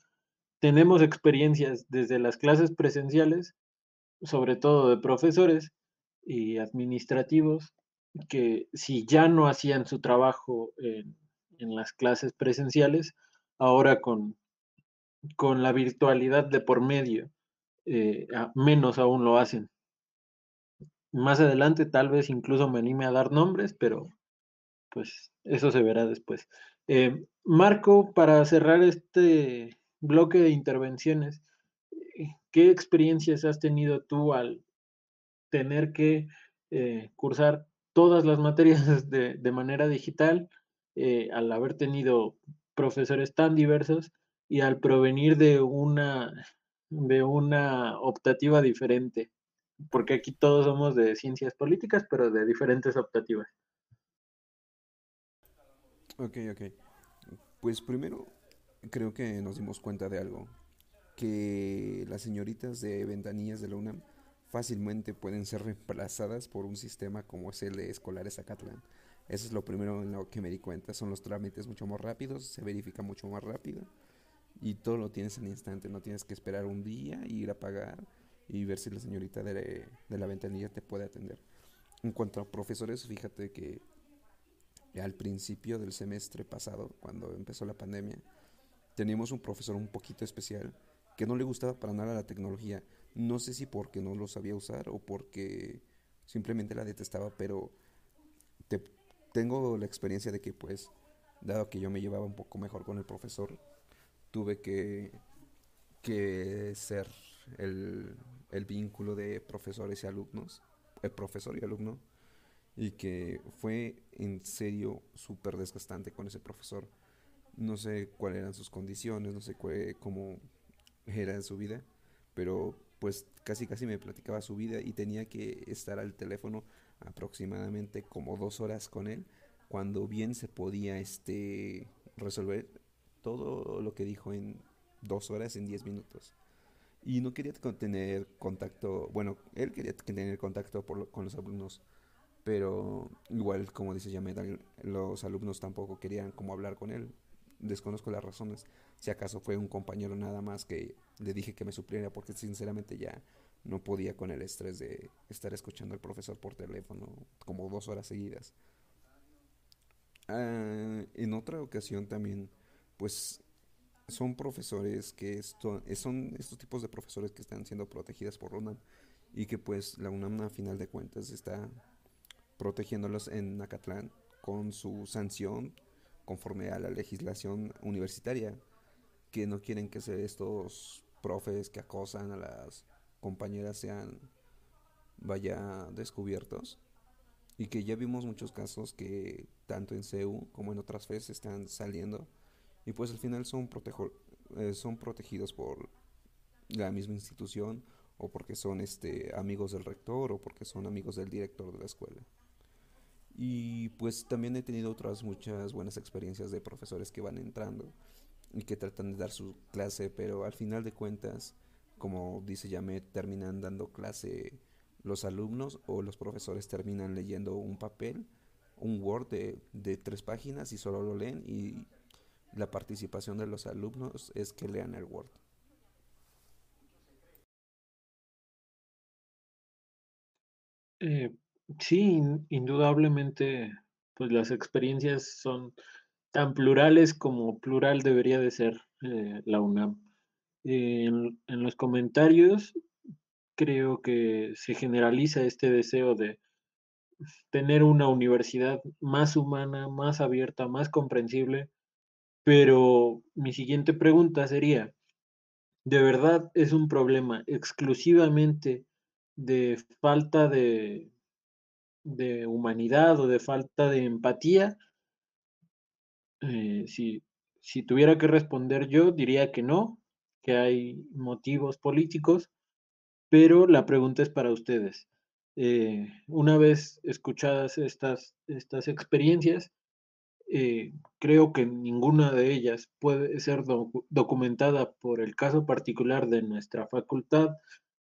tenemos experiencias desde las clases presenciales, sobre todo de profesores y administrativos, que si ya no hacían su trabajo en, las clases presenciales, ahora con, con, la virtualidad de por medio, eh, menos aún lo hacen. Más adelante tal vez incluso me anime a dar nombres, pero pues eso se verá después. Eh, Marco, para cerrar este bloque de intervenciones, eh, ¿qué experiencias has tenido tú al tener que cursar todas las materias de, manera digital, eh, al haber tenido profesores tan diversos y al provenir de una, de una optativa diferente, porque aquí todos somos de ciencias políticas, pero de diferentes optativas. Ok, ok. Pues primero creo que nos dimos cuenta de algo, que las señoritas de ventanillas de la UNAM fácilmente pueden ser reemplazadas por un sistema como es el de escolares Acatlán. Eso es lo primero en lo que me di cuenta. Son los trámites mucho más rápidos, se verifica mucho más rápido y todo lo tienes en instante. No tienes que esperar un día, ir a pagar y ver si la señorita de, de la ventanilla te puede atender. En cuanto a profesores, fíjate que al principio del semestre pasado, cuando empezó la pandemia, teníamos un profesor un poquito especial que no le gustaba para nada la tecnología. No sé si porque no lo sabía usar o porque simplemente la detestaba, pero te, tengo la experiencia de que pues, dado que yo me llevaba un poco mejor con el profesor, tuve que, que ser el, el vínculo de profesores y alumnos, el profesor y alumno, y que fue en serio súper desgastante con ese profesor. No sé cuáles eran sus condiciones, no sé cómo era su vida, pero pues casi casi me platicaba su vida y tenía que estar al teléfono aproximadamente como dos horas con él, cuando bien se podía este resolver todo lo que dijo en dos horas, en diez minutos. Y no quería tener contacto, bueno, él quería tener contacto con los alumnos, pero igual, como dice Yamed, los alumnos tampoco querían como hablar con él. Desconozco las razones. Si acaso fue un compañero nada más que le dije que me supliera porque sinceramente ya no podía con el estrés de estar escuchando al profesor por teléfono como dos horas seguidas. Ah, en otra ocasión también, pues son profesores que esto, son estos tipos de profesores que están siendo protegidas por UNAM y que pues la UNAM a final de cuentas está protegiéndolos en Nacatlán con su sanción conforme a la legislación universitaria que no quieren que estos profes que acosan a las compañeras sean vaya descubiertos. Y que ya vimos muchos casos que tanto en CEU como en otras FES están saliendo y pues al final son, eh, son protegidos por la misma institución o porque son este amigos del rector o porque son amigos del director de la escuela. Y pues también he tenido otras muchas buenas experiencias de profesores que van entrando y que tratan de dar su clase, pero al final de cuentas, como dice Yamet, terminan dando clase los alumnos o los profesores terminan leyendo un papel, un Word de, de tres páginas y solo lo leen y la participación de los alumnos es que lean el Word. Eh, sí, indudablemente, pues las experiencias son tan plurales como plural debería de ser eh, la UNAM. en, los comentarios creo que se generaliza este deseo de tener una universidad más humana, más abierta, más comprensible, pero mi siguiente pregunta sería, ¿de verdad es un problema exclusivamente de falta de, de humanidad o de falta de empatía. Eh, si, si tuviera que responder yo, diría que no, que hay motivos políticos, pero la pregunta es para ustedes. Eh, una vez escuchadas estas, estas experiencias, eh, creo que ninguna de ellas puede ser documentada por el caso particular de nuestra facultad,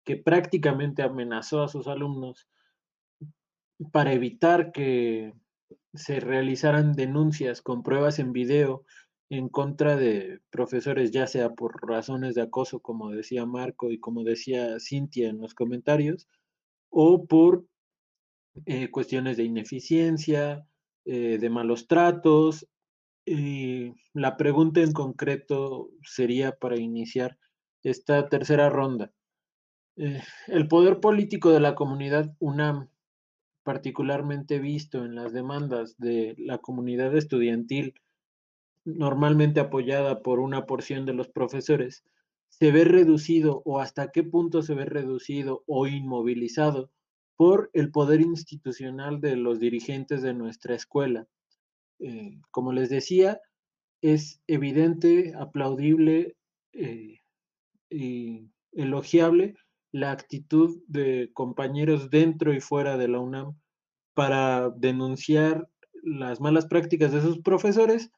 que prácticamente amenazó a sus alumnos para evitar que se realizaran denuncias con pruebas en video en contra de profesores, ya sea por razones de acoso, como decía Marco y como decía Cintia en los comentarios, o por eh, cuestiones de ineficiencia, eh, de malos tratos. Y la pregunta en concreto sería para iniciar esta tercera ronda. Eh, el poder político de la comunidad UNAM, particularmente visto en las demandas de la comunidad estudiantil, normalmente apoyada por una porción de los profesores, se ve reducido o hasta qué punto se ve reducido o inmovilizado por el poder institucional de los dirigentes de nuestra escuela. Eh, como les decía, es evidente, aplaudible eh, y elogiable la actitud de compañeros dentro y fuera de la UNAM para denunciar las malas prácticas de sus profesores,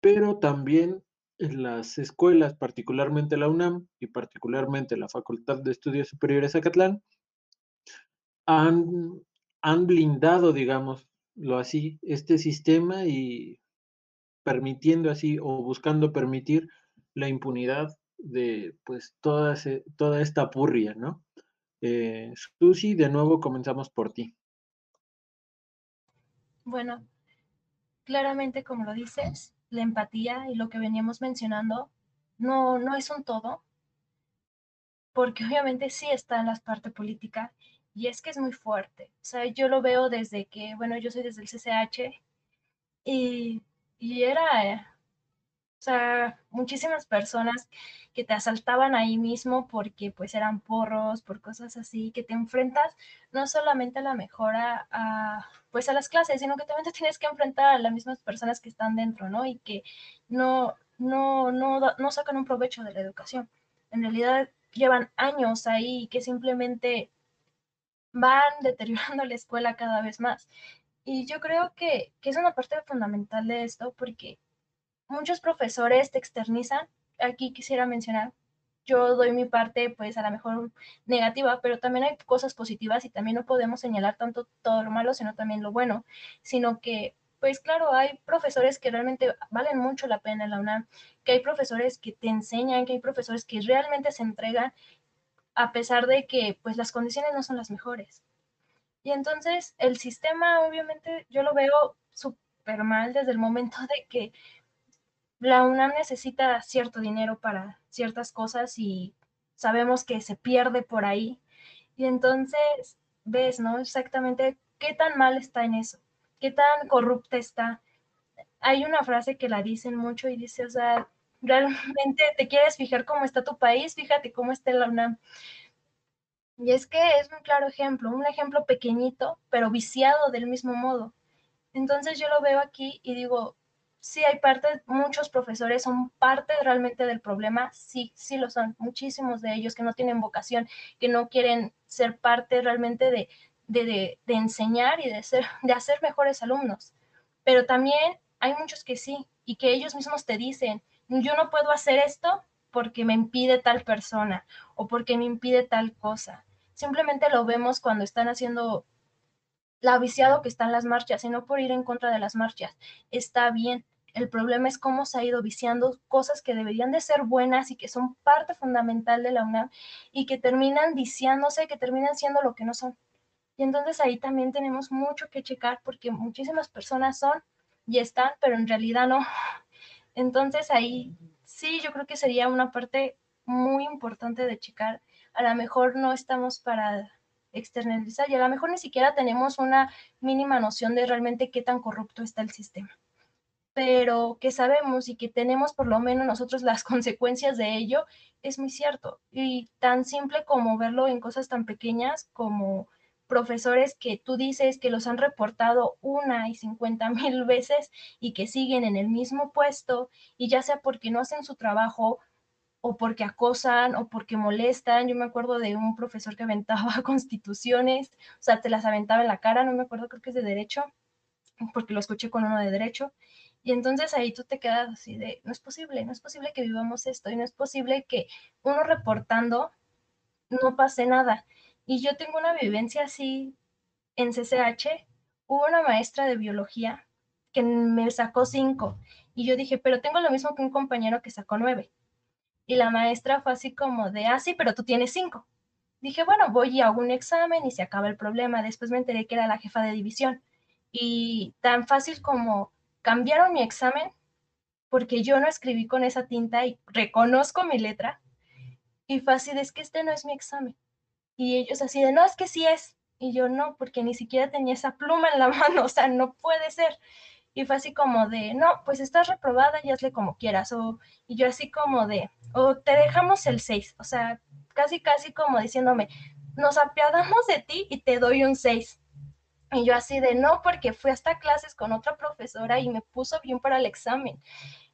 pero también en las escuelas, particularmente la UNAM y particularmente la Facultad de Estudios Superiores Acatlán, han, han blindado, digámoslo así, este sistema y permitiendo así o buscando permitir la impunidad de pues toda, toda esta purria, ¿no? Eh, Susi, de nuevo comenzamos por ti. Bueno, claramente como lo dices, la empatía y lo que veníamos mencionando no, no es un todo, porque obviamente sí está en la parte política y es que es muy fuerte. O sea, yo lo veo desde que, bueno, yo soy desde el CCH y, y era, eh, o sea, muchísimas personas que te asaltaban ahí mismo porque pues eran porros, por cosas así, que te enfrentas no solamente a la mejora a, pues a las clases, sino que también te tienes que enfrentar a las mismas personas que están dentro, ¿no? Y que no, no, no, no sacan un provecho de la educación. En realidad llevan años ahí que simplemente van deteriorando la escuela cada vez más. Y yo creo que, que, es una parte fundamental de esto porque muchos profesores te externizan. Aquí quisiera mencionar, yo doy mi parte, pues a lo mejor negativa, pero también hay cosas positivas y también no podemos señalar tanto todo lo malo, sino también lo bueno, sino que, pues claro, hay profesores que realmente valen mucho la pena en la UNAM, que hay profesores que te enseñan, que hay profesores que realmente se entregan a pesar de que pues las condiciones no son las mejores. Y entonces el sistema obviamente yo lo veo súper mal desde el momento de que la UNAM necesita cierto dinero para ciertas cosas y sabemos que se pierde por ahí. Y entonces ves, ¿no? Exactamente qué tan mal está en eso, qué tan corrupta está. Hay una frase que la dicen mucho y dice, o sea, realmente te quieres fijar cómo está tu país, fíjate cómo está la UNAM. Y es que es un claro ejemplo, un ejemplo pequeñito, pero viciado del mismo modo. Entonces yo lo veo aquí y digo, sí hay parte, muchos profesores son parte realmente del problema, sí, sí lo son, muchísimos de ellos que no tienen vocación, que no quieren ser parte realmente de, de, de, de enseñar y de, ser, de hacer mejores alumnos. Pero también hay muchos que sí, y que ellos mismos te dicen, yo no puedo hacer esto porque me impide tal persona o porque me impide tal cosa. Simplemente lo vemos cuando están haciendo la viciado que están las marchas y no por ir en contra de las marchas. Está bien. El problema es cómo se ha ido viciando cosas que deberían de ser buenas y que son parte fundamental de la UNAM y que terminan viciándose, que terminan siendo lo que no son. Y entonces ahí también tenemos mucho que checar porque muchísimas personas son y están, pero en realidad no. Entonces ahí sí, yo creo que sería una parte muy importante de checar. A lo mejor no estamos para externalizar y a lo mejor ni siquiera tenemos una mínima noción de realmente qué tan corrupto está el sistema. Pero que sabemos y que tenemos por lo menos nosotros las consecuencias de ello es muy cierto. Y tan simple como verlo en cosas tan pequeñas como profesores que tú dices que los han reportado una y cincuenta mil veces y que siguen en el mismo puesto y ya sea porque no hacen su trabajo o porque acosan o porque molestan. Yo me acuerdo de un profesor que aventaba constituciones, o sea, te las aventaba en la cara, no me acuerdo, creo que es de derecho, porque lo escuché con uno de derecho. Y entonces ahí tú te quedas así de, no es posible, no es posible que vivamos esto y no es posible que uno reportando no pase nada. Y yo tengo una vivencia así en CCH. Hubo una maestra de biología que me sacó cinco y yo dije, pero tengo lo mismo que un compañero que sacó nueve. Y la maestra fue así como de, ah, sí, pero tú tienes cinco. Dije, bueno, voy y hago un examen y se acaba el problema. Después me enteré que era la jefa de división. Y tan fácil como cambiaron mi examen porque yo no escribí con esa tinta y reconozco mi letra. Y fácil, es que este no es mi examen. Y ellos así de, no, es que sí es. Y yo no, porque ni siquiera tenía esa pluma en la mano, o sea, no puede ser. Y fue así como de, no, pues estás reprobada y hazle como quieras. O, y yo así como de, o te dejamos el 6. O sea, casi, casi como diciéndome, nos apiadamos de ti y te doy un 6. Y yo así de, no, porque fui hasta clases con otra profesora y me puso bien para el examen.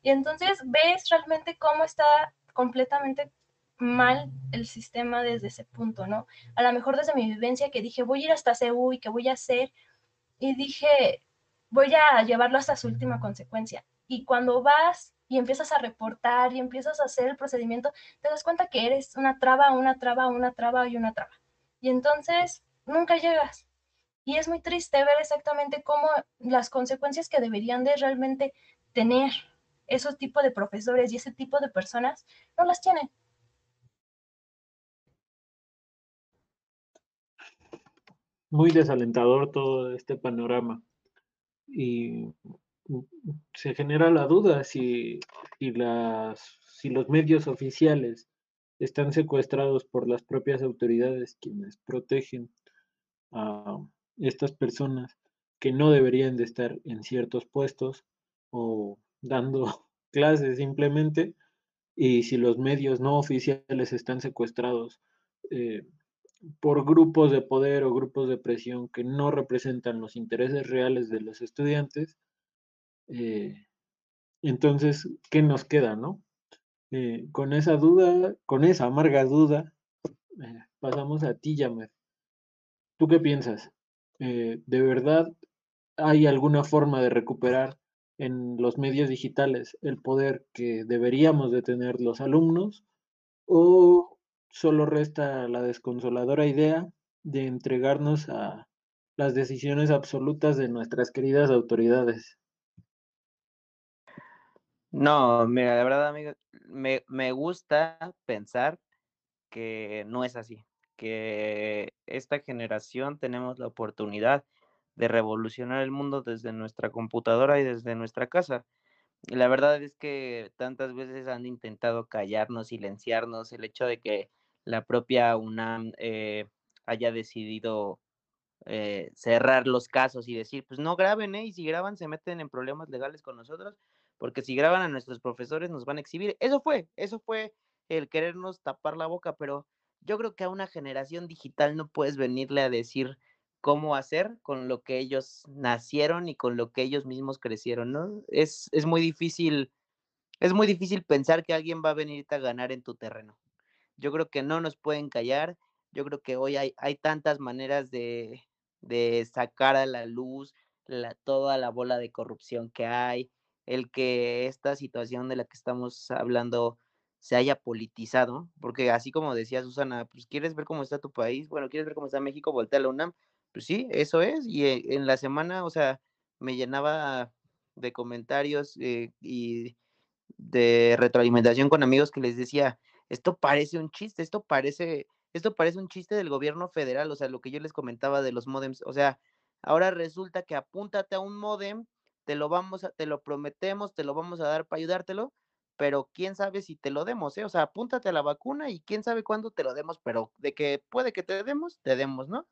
Y entonces ves realmente cómo está completamente mal el sistema desde ese punto, ¿no? A lo mejor desde mi vivencia que dije, voy a ir hasta CEU y que voy a hacer, y dije, voy a llevarlo hasta su última consecuencia. Y cuando vas y empiezas a reportar y empiezas a hacer el procedimiento, te das cuenta que eres una traba, una traba, una traba y una traba. Y entonces nunca llegas. Y es muy triste ver exactamente cómo las consecuencias que deberían de realmente tener esos tipos de profesores y ese tipo de personas no las tienen. Muy desalentador todo este panorama. Y se genera la duda si, si los medios oficiales están secuestrados por las propias autoridades quienes protegen a estas personas que no deberían de estar en ciertos puestos o dando clases simplemente, y si los medios no oficiales están secuestrados eh, por grupos de poder o grupos de presión que no representan los intereses reales de los estudiantes, eh, entonces, ¿qué nos queda, no? Eh, con esa duda, con esa amarga duda, eh, pasamos a ti, Yamer. ¿Tú qué piensas? ¿De verdad hay alguna forma de recuperar en los medios digitales el poder que deberíamos de tener los alumnos? ¿O solo resta la desconsoladora idea de entregarnos a las decisiones absolutas de nuestras queridas autoridades. No, mira, la verdad, amigo, me, me gusta pensar que no es así, que esta generación tenemos la oportunidad de revolucionar el mundo desde nuestra computadora y desde nuestra casa. Y la verdad es que tantas veces han intentado callarnos, silenciarnos, el hecho de que la propia UNAM eh, haya decidido eh, cerrar los casos y decir, pues no graben, ¿eh? Y si graban se meten en problemas legales con nosotros, porque si graban a nuestros profesores nos van a exhibir. Eso fue, eso fue el querernos tapar la boca, pero yo creo que a una generación digital no puedes venirle a decir cómo hacer con lo que ellos nacieron y con lo que ellos mismos crecieron, ¿no? Es, es muy difícil, es muy difícil pensar que alguien va a venirte a ganar en tu terreno. Yo creo que no nos pueden callar. Yo creo que hoy hay, hay tantas maneras de, sacar a la luz la, toda la bola de corrupción que hay, el que esta situación de la que estamos hablando se haya politizado, porque así como decía Susana, pues quieres ver cómo está tu país, bueno, quieres ver cómo está México, voltea a la UNAM, pues sí, eso es, y eh, en la semana, o sea, me llenaba de comentarios eh, y de retroalimentación con amigos que les decía, esto parece un chiste, esto parece, esto parece un chiste del gobierno federal, o sea, lo que yo les comentaba de los modems, o sea, ahora resulta que apúntate a un modem, te lo vamos a, te lo prometemos, te lo vamos a dar para ayudártelo, pero quién sabe si te lo demos, ¿eh? O sea, apúntate a la vacuna y quién sabe cuándo te lo demos, pero de que puede que te demos, te demos, ¿no?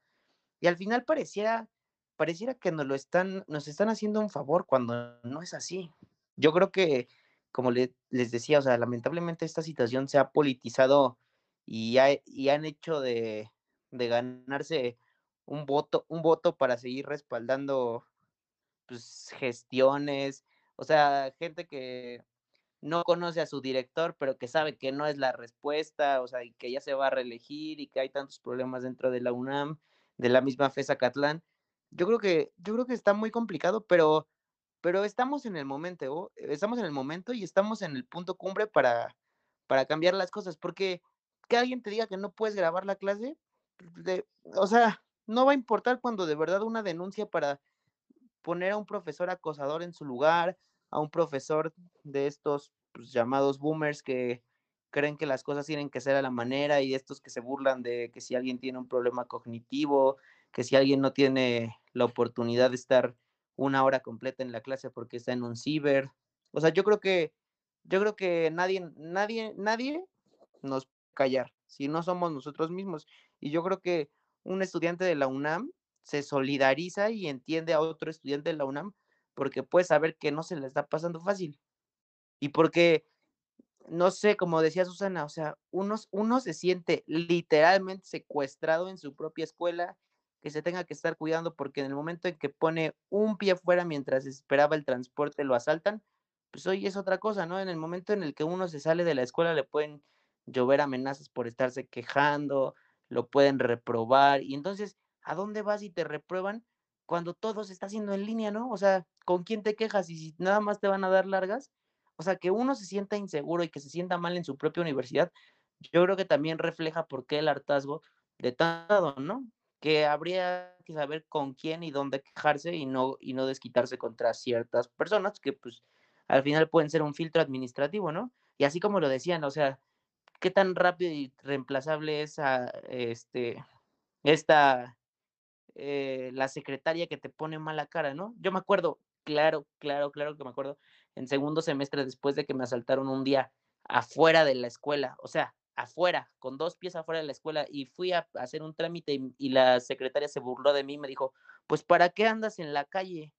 Y al final pareciera, pareciera que nos lo están, nos están haciendo un favor cuando no es así. Yo creo que como les decía, o sea, lamentablemente esta situación se ha politizado y, y han hecho de, ganarse un voto, un voto para seguir respaldando pues, gestiones, o sea, gente que no conoce a su director, pero que sabe que no es la respuesta, o sea, y que ya se va a reelegir y que hay tantos problemas dentro de la UNAM, de la misma FESA Catlán. Yo creo que, yo creo que está muy complicado, pero, pero estamos en el momento, estamos en el momento y estamos en el punto cumbre para, para cambiar las cosas, porque que alguien te diga que no puedes grabar la clase, o sea, no va a importar cuando de verdad una denuncia para poner a un profesor acosador en su lugar, a un profesor de estos pues, llamados boomers que creen que las cosas tienen que ser a la manera y estos que se burlan de que si alguien tiene un problema cognitivo, que si alguien no tiene la oportunidad de estar una hora completa en la clase porque está en un ciber. O sea, yo creo que yo creo que nadie nadie nadie nos callar si no somos nosotros mismos y yo creo que un estudiante de la UNAM se solidariza y entiende a otro estudiante de la UNAM porque puede saber que no se le está pasando fácil. Y porque, no sé, como decía Susana, o sea, uno, uno se siente literalmente secuestrado en su propia escuela, que se tenga que estar cuidando porque en el momento en que pone un pie fuera mientras esperaba el transporte lo asaltan, pues hoy es otra cosa, ¿no? En el momento en el que uno se sale de la escuela le pueden llover amenazas por estarse quejando, lo pueden reprobar y entonces ¿a dónde vas y te reprueban cuando todo se está haciendo en línea, ¿no? O sea, ¿con quién te quejas y si nada más te van a dar largas? O sea, que uno se sienta inseguro y que se sienta mal en su propia universidad, yo creo que también refleja por qué el hartazgo de todo, ¿no? Que habría que saber con quién y dónde quejarse y no, y no desquitarse contra ciertas personas que pues al final pueden ser un filtro administrativo, ¿no? Y así como lo decían, o sea, qué tan rápido y reemplazable es este, esta eh, la secretaria que te pone mala cara, ¿no? Yo me acuerdo, claro, claro, claro que me acuerdo, en segundo semestre después de que me asaltaron un día afuera de la escuela, o sea, afuera, con dos pies afuera de la escuela, y fui a hacer un trámite y, la secretaria se burló de mí, me dijo, pues ¿para qué andas en la calle?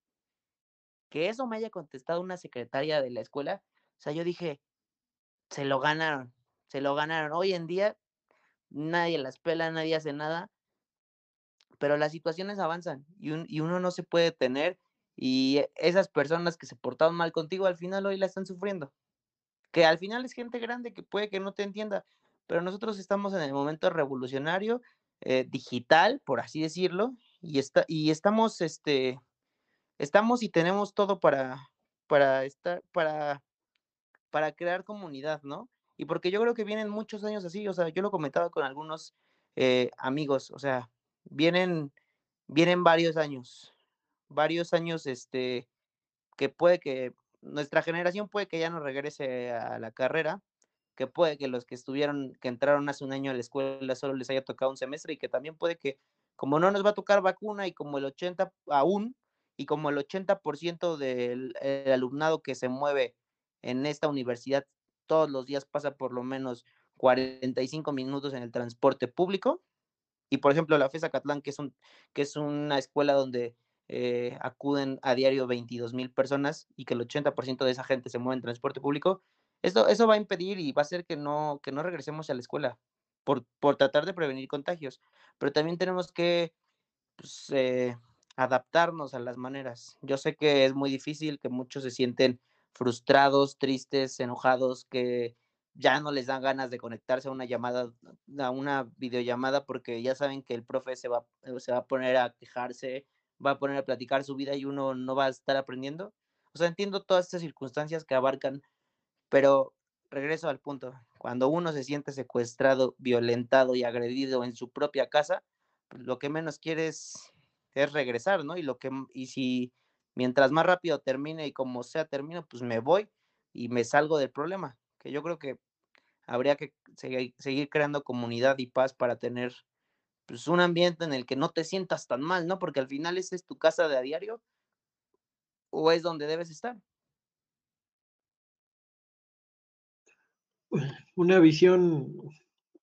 Que eso me haya contestado una secretaria de la escuela, o sea, yo dije, se lo ganaron, se lo ganaron. Hoy en día nadie las pela, nadie hace nada, pero las situaciones avanzan y, uno no se puede tener y esas personas que se portaron mal contigo al final hoy la están sufriendo. Que al final es gente grande que puede que no te entienda, pero nosotros estamos en el momento revolucionario, eh, digital, por así decirlo, y, está, y estamos, este, estamos y tenemos todo para, para estar, para, para crear comunidad, ¿no? Y porque yo creo que vienen muchos años así, o sea, yo lo comentaba con algunos eh, amigos, o sea, vienen, vienen varios años, varios años, este, que puede que nuestra generación puede que ya no regrese a la carrera, que puede que los que estuvieron, que entraron hace un año a la escuela solo les haya tocado un semestre y que también puede que, como no nos va a tocar vacuna y como el 80 aún, y como el 80% del alumnado que se mueve en esta universidad todos los días pasa por lo menos 45 minutos en el transporte público, y por ejemplo, la FESA Catlán, que es, un, que es una escuela donde eh, acuden a diario 22 mil personas y que el 80% de esa gente se mueve en transporte público, eso, eso va a impedir y va a hacer que no, que no regresemos a la escuela por, por tratar de prevenir contagios. Pero también tenemos que pues, eh, adaptarnos a las maneras. Yo sé que es muy difícil, que muchos se sienten frustrados, tristes, enojados, que ya no les dan ganas de conectarse a una llamada, a una videollamada, porque ya saben que el profe se va, se va a poner a quejarse, va a poner a platicar su vida y uno no va a estar aprendiendo. O sea, entiendo todas estas circunstancias que abarcan, pero regreso al punto. Cuando uno se siente secuestrado, violentado y agredido en su propia casa, pues, lo que menos quiere es, es regresar, ¿no? Y lo que y si mientras más rápido termine y como sea termino, pues me voy y me salgo del problema, que yo creo que habría que seguir, creando comunidad y paz para tener pues, un ambiente en el que no te sientas tan mal, ¿no? Porque al final esa es tu casa de a diario o es donde debes estar. Una visión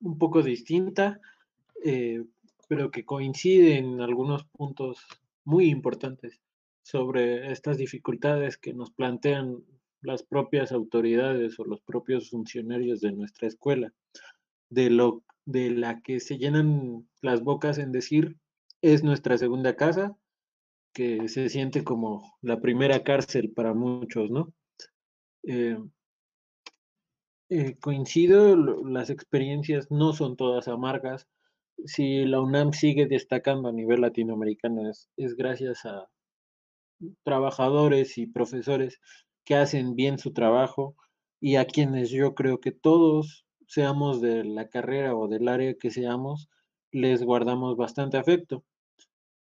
un poco distinta, eh, pero que coincide en algunos puntos muy importantes sobre estas dificultades que nos plantean las propias autoridades o los propios funcionarios de nuestra escuela, de lo de la que se llenan las bocas en decir es nuestra segunda casa, que se siente como la primera cárcel para muchos, ¿no? Eh, eh, coincido, las experiencias no son todas amargas. Si la UNAM sigue destacando a nivel latinoamericano es, es gracias a trabajadores y profesores que hacen bien su trabajo y a quienes yo creo que todos, seamos de la carrera o del área que seamos, les guardamos bastante afecto.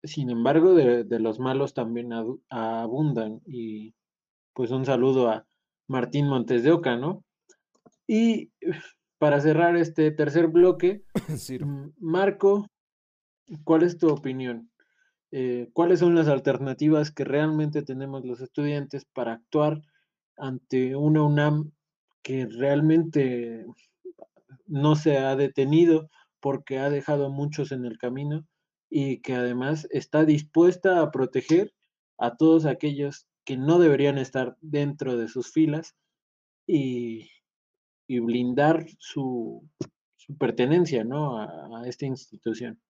Sin embargo, de, los malos también abundan y pues un saludo a Martín Montes de Oca, ¿no? Y para cerrar este tercer bloque, Marco, ¿cuál es tu opinión? Eh, ¿Cuáles son las alternativas que realmente tenemos los estudiantes para actuar ante una UNAM que realmente no se ha detenido porque ha dejado a muchos en el camino y que además está dispuesta a proteger a todos aquellos que no deberían estar dentro de sus filas y, y blindar su, pertenencia ¿no? a, esta institución.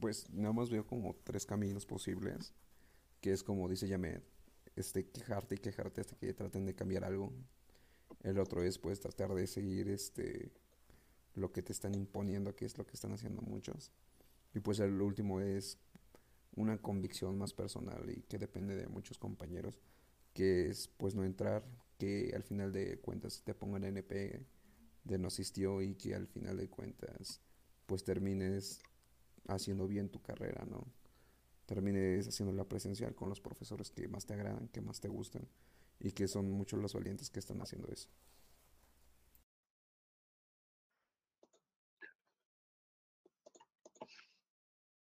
Pues nada más veo como tres caminos posibles, que es como dice Yamet, este, quejarte y quejarte hasta que traten de cambiar algo. El otro es pues tratar de seguir este lo que te están imponiendo, que es lo que están haciendo muchos. Y pues el último es una convicción más personal y que depende de muchos compañeros, que es pues no entrar, que al final de cuentas te pongan NP de no asistió y que al final de cuentas pues termines haciendo bien tu carrera, ¿no? Termines haciendo la presencial con los profesores que más te agradan, que más te gustan y que son muchos los valientes que están haciendo eso.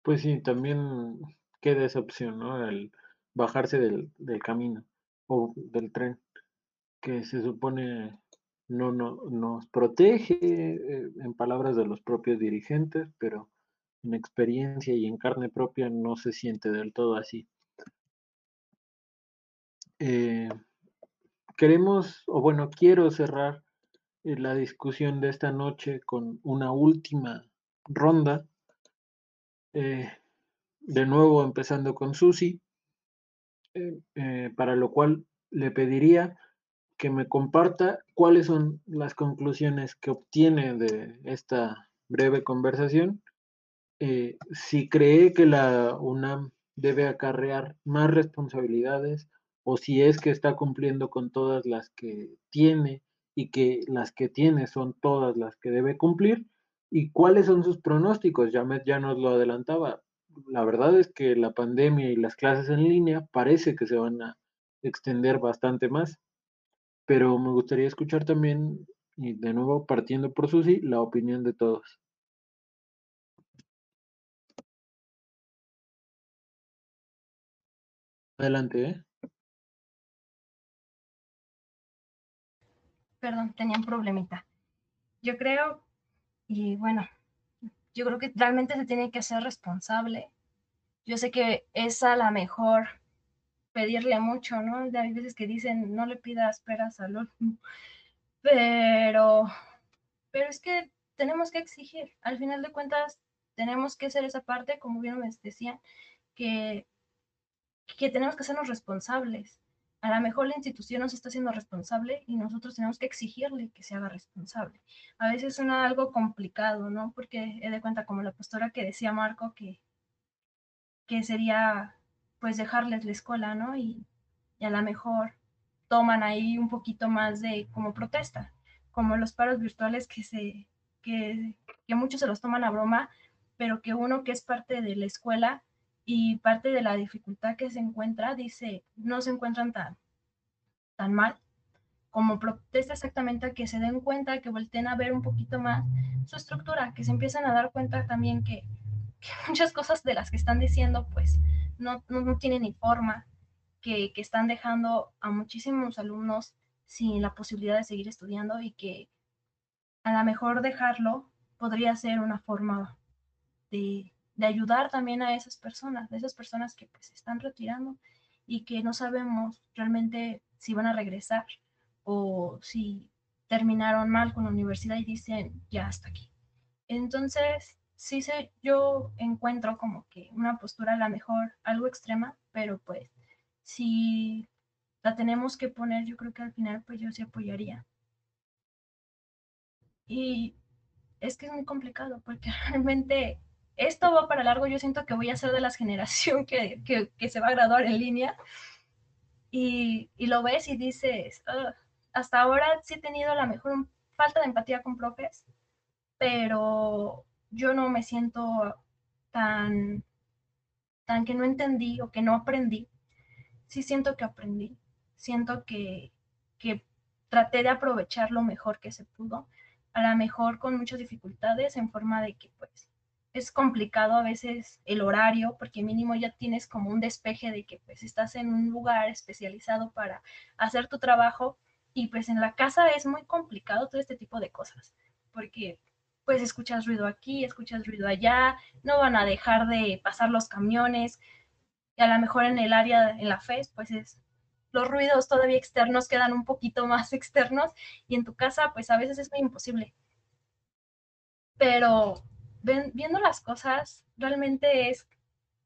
Pues sí, también queda esa opción, ¿no? El bajarse del, del camino o del tren que se supone no, no nos protege, eh, en palabras de los propios dirigentes, pero en experiencia y en carne propia no se siente del todo así. Eh, queremos, o bueno, quiero cerrar eh, la discusión de esta noche con una última ronda. de nuevo empezando con Susi, para lo cual le pediría que me comparta cuáles son las conclusiones que obtiene de esta breve conversación, eh, si cree que la UNAM debe acarrear más responsabilidades o si es que está cumpliendo con todas las que tiene y que las que tiene son todas las que debe cumplir y cuáles son sus pronósticos. Ya, ya nos lo adelantaba. La verdad es que la pandemia y las clases en línea parece que se van a extender bastante más pero me gustaría escuchar también, y de nuevo partiendo por Susi, la opinión de todos. Adelante, ¿eh? Perdón, tenía un problemita. Yo creo, y bueno, yo creo que realmente se tiene que hacer responsable. Yo sé que es a la mejor pedirle mucho, ¿no? Hay veces que dicen, no le pidas peras al olmo, pero, pero es que tenemos que exigir, al final de cuentas, tenemos que hacer esa parte, como bien me decían, que, que tenemos que hacernos responsables. A lo mejor la institución nos está haciendo responsable y nosotros tenemos que exigirle que se haga responsable. A veces suena algo complicado, ¿no? Porque he de cuenta, como la postura que decía Marco, que, que sería pues dejarles la escuela, ¿no? Y, a lo mejor toman ahí un poquito más de como protesta, como los paros virtuales que se, que, que muchos se los toman a broma, pero que uno que es parte de la escuela y parte de la dificultad que se encuentra, dice, no se encuentran tan, tan mal, como protesta exactamente a que se den cuenta, que volteen a ver un poquito más su estructura, que se empiecen a dar cuenta también que muchas cosas de las que están diciendo, pues no, no, tiene ni forma, que, que, están dejando a muchísimos alumnos sin la posibilidad de seguir estudiando y que a lo mejor dejarlo podría ser una forma de, de ayudar también a esas personas, de esas personas que pues, se están retirando y que no sabemos realmente si van a regresar o si terminaron mal con la universidad y dicen ya hasta aquí. Entonces, sí sé, yo encuentro como que una postura a la mejor algo extrema, pero pues si la tenemos que poner, yo creo que al final pues yo sí apoyaría. Y es que es muy complicado porque realmente esto va para largo. Yo siento que voy a ser de las generación que, que, se va a graduar en línea. Y, y lo ves y dices, hasta ahora sí he tenido la mejor falta de empatía con profes, pero yo no me siento tan, tan que no entendí o que no aprendí. Sí siento que aprendí. Siento que, que traté de aprovechar lo mejor que se pudo a lo mejor con muchas dificultades en forma de que pues es complicado a veces el horario porque mínimo ya tienes como un despeje de que pues estás en un lugar especializado para hacer tu trabajo y pues en la casa es muy complicado todo este tipo de cosas porque pues escuchas ruido aquí, escuchas ruido allá, no van a dejar de pasar los camiones y a lo mejor en el área, en la FES, pues es los ruidos todavía externos quedan un poquito más externos y en tu casa pues a veces es muy imposible. Pero viendo las cosas, realmente es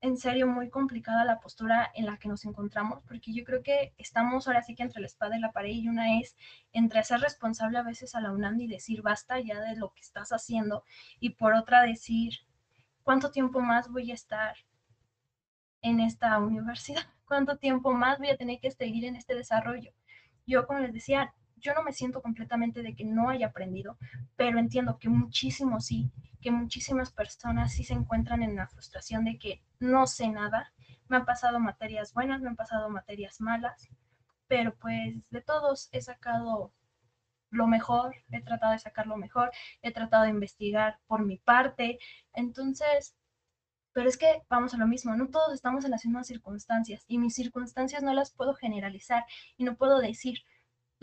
en serio muy complicada la postura en la que nos encontramos, porque yo creo que estamos ahora sí que entre la espada y la pared y una es entre ser responsable a veces a la UNAM y decir basta ya de lo que estás haciendo y por otra decir cuánto tiempo más voy a estar en esta universidad cuánto tiempo más voy a tener que seguir en este desarrollo. Yo, como les decía, yo no me siento completamente de que no haya aprendido, pero entiendo que muchísimo sí, que muchísimas personas sí se encuentran en la frustración de que no sé nada. Me han pasado materias buenas, me han pasado materias malas, pero pues de todos he sacado lo mejor, he tratado de sacar lo mejor, he tratado de investigar por mi parte. Entonces, pero es que vamos a lo mismo, no todos estamos en las mismas circunstancias y mis circunstancias no las puedo generalizar y no puedo decir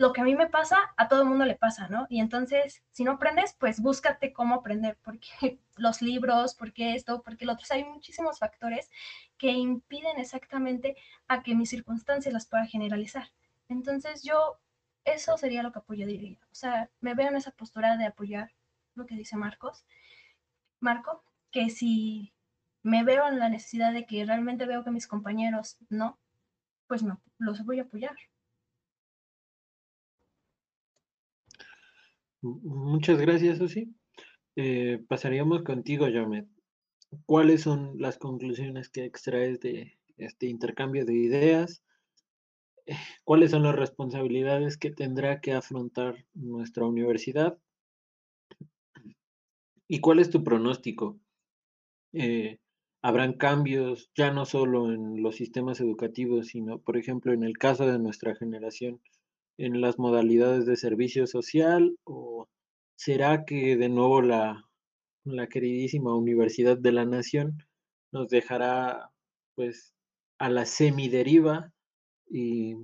lo que a mí me pasa, a todo el mundo le pasa, ¿no? Y entonces, si no aprendes, pues búscate cómo aprender, porque los libros, porque esto, porque lo otro, hay muchísimos factores que impiden exactamente a que mis circunstancias las pueda generalizar. Entonces, yo, eso sería lo que apoyo diría. O sea, me veo en esa postura de apoyar lo que dice Marcos. Marco, que si me veo en la necesidad de que realmente veo que mis compañeros no, pues no, los voy a apoyar. Muchas gracias, Susi. Eh, pasaríamos contigo, Yomet. ¿Cuáles son las conclusiones que extraes de este intercambio de ideas? ¿Cuáles son las responsabilidades que tendrá que afrontar nuestra universidad? ¿Y cuál es tu pronóstico? Eh, habrán cambios ya no solo en los sistemas educativos, sino, por ejemplo, en el caso de nuestra generación, en las modalidades de servicio social, o será que de nuevo la, la queridísima Universidad de la Nación nos dejará pues a la semideriva y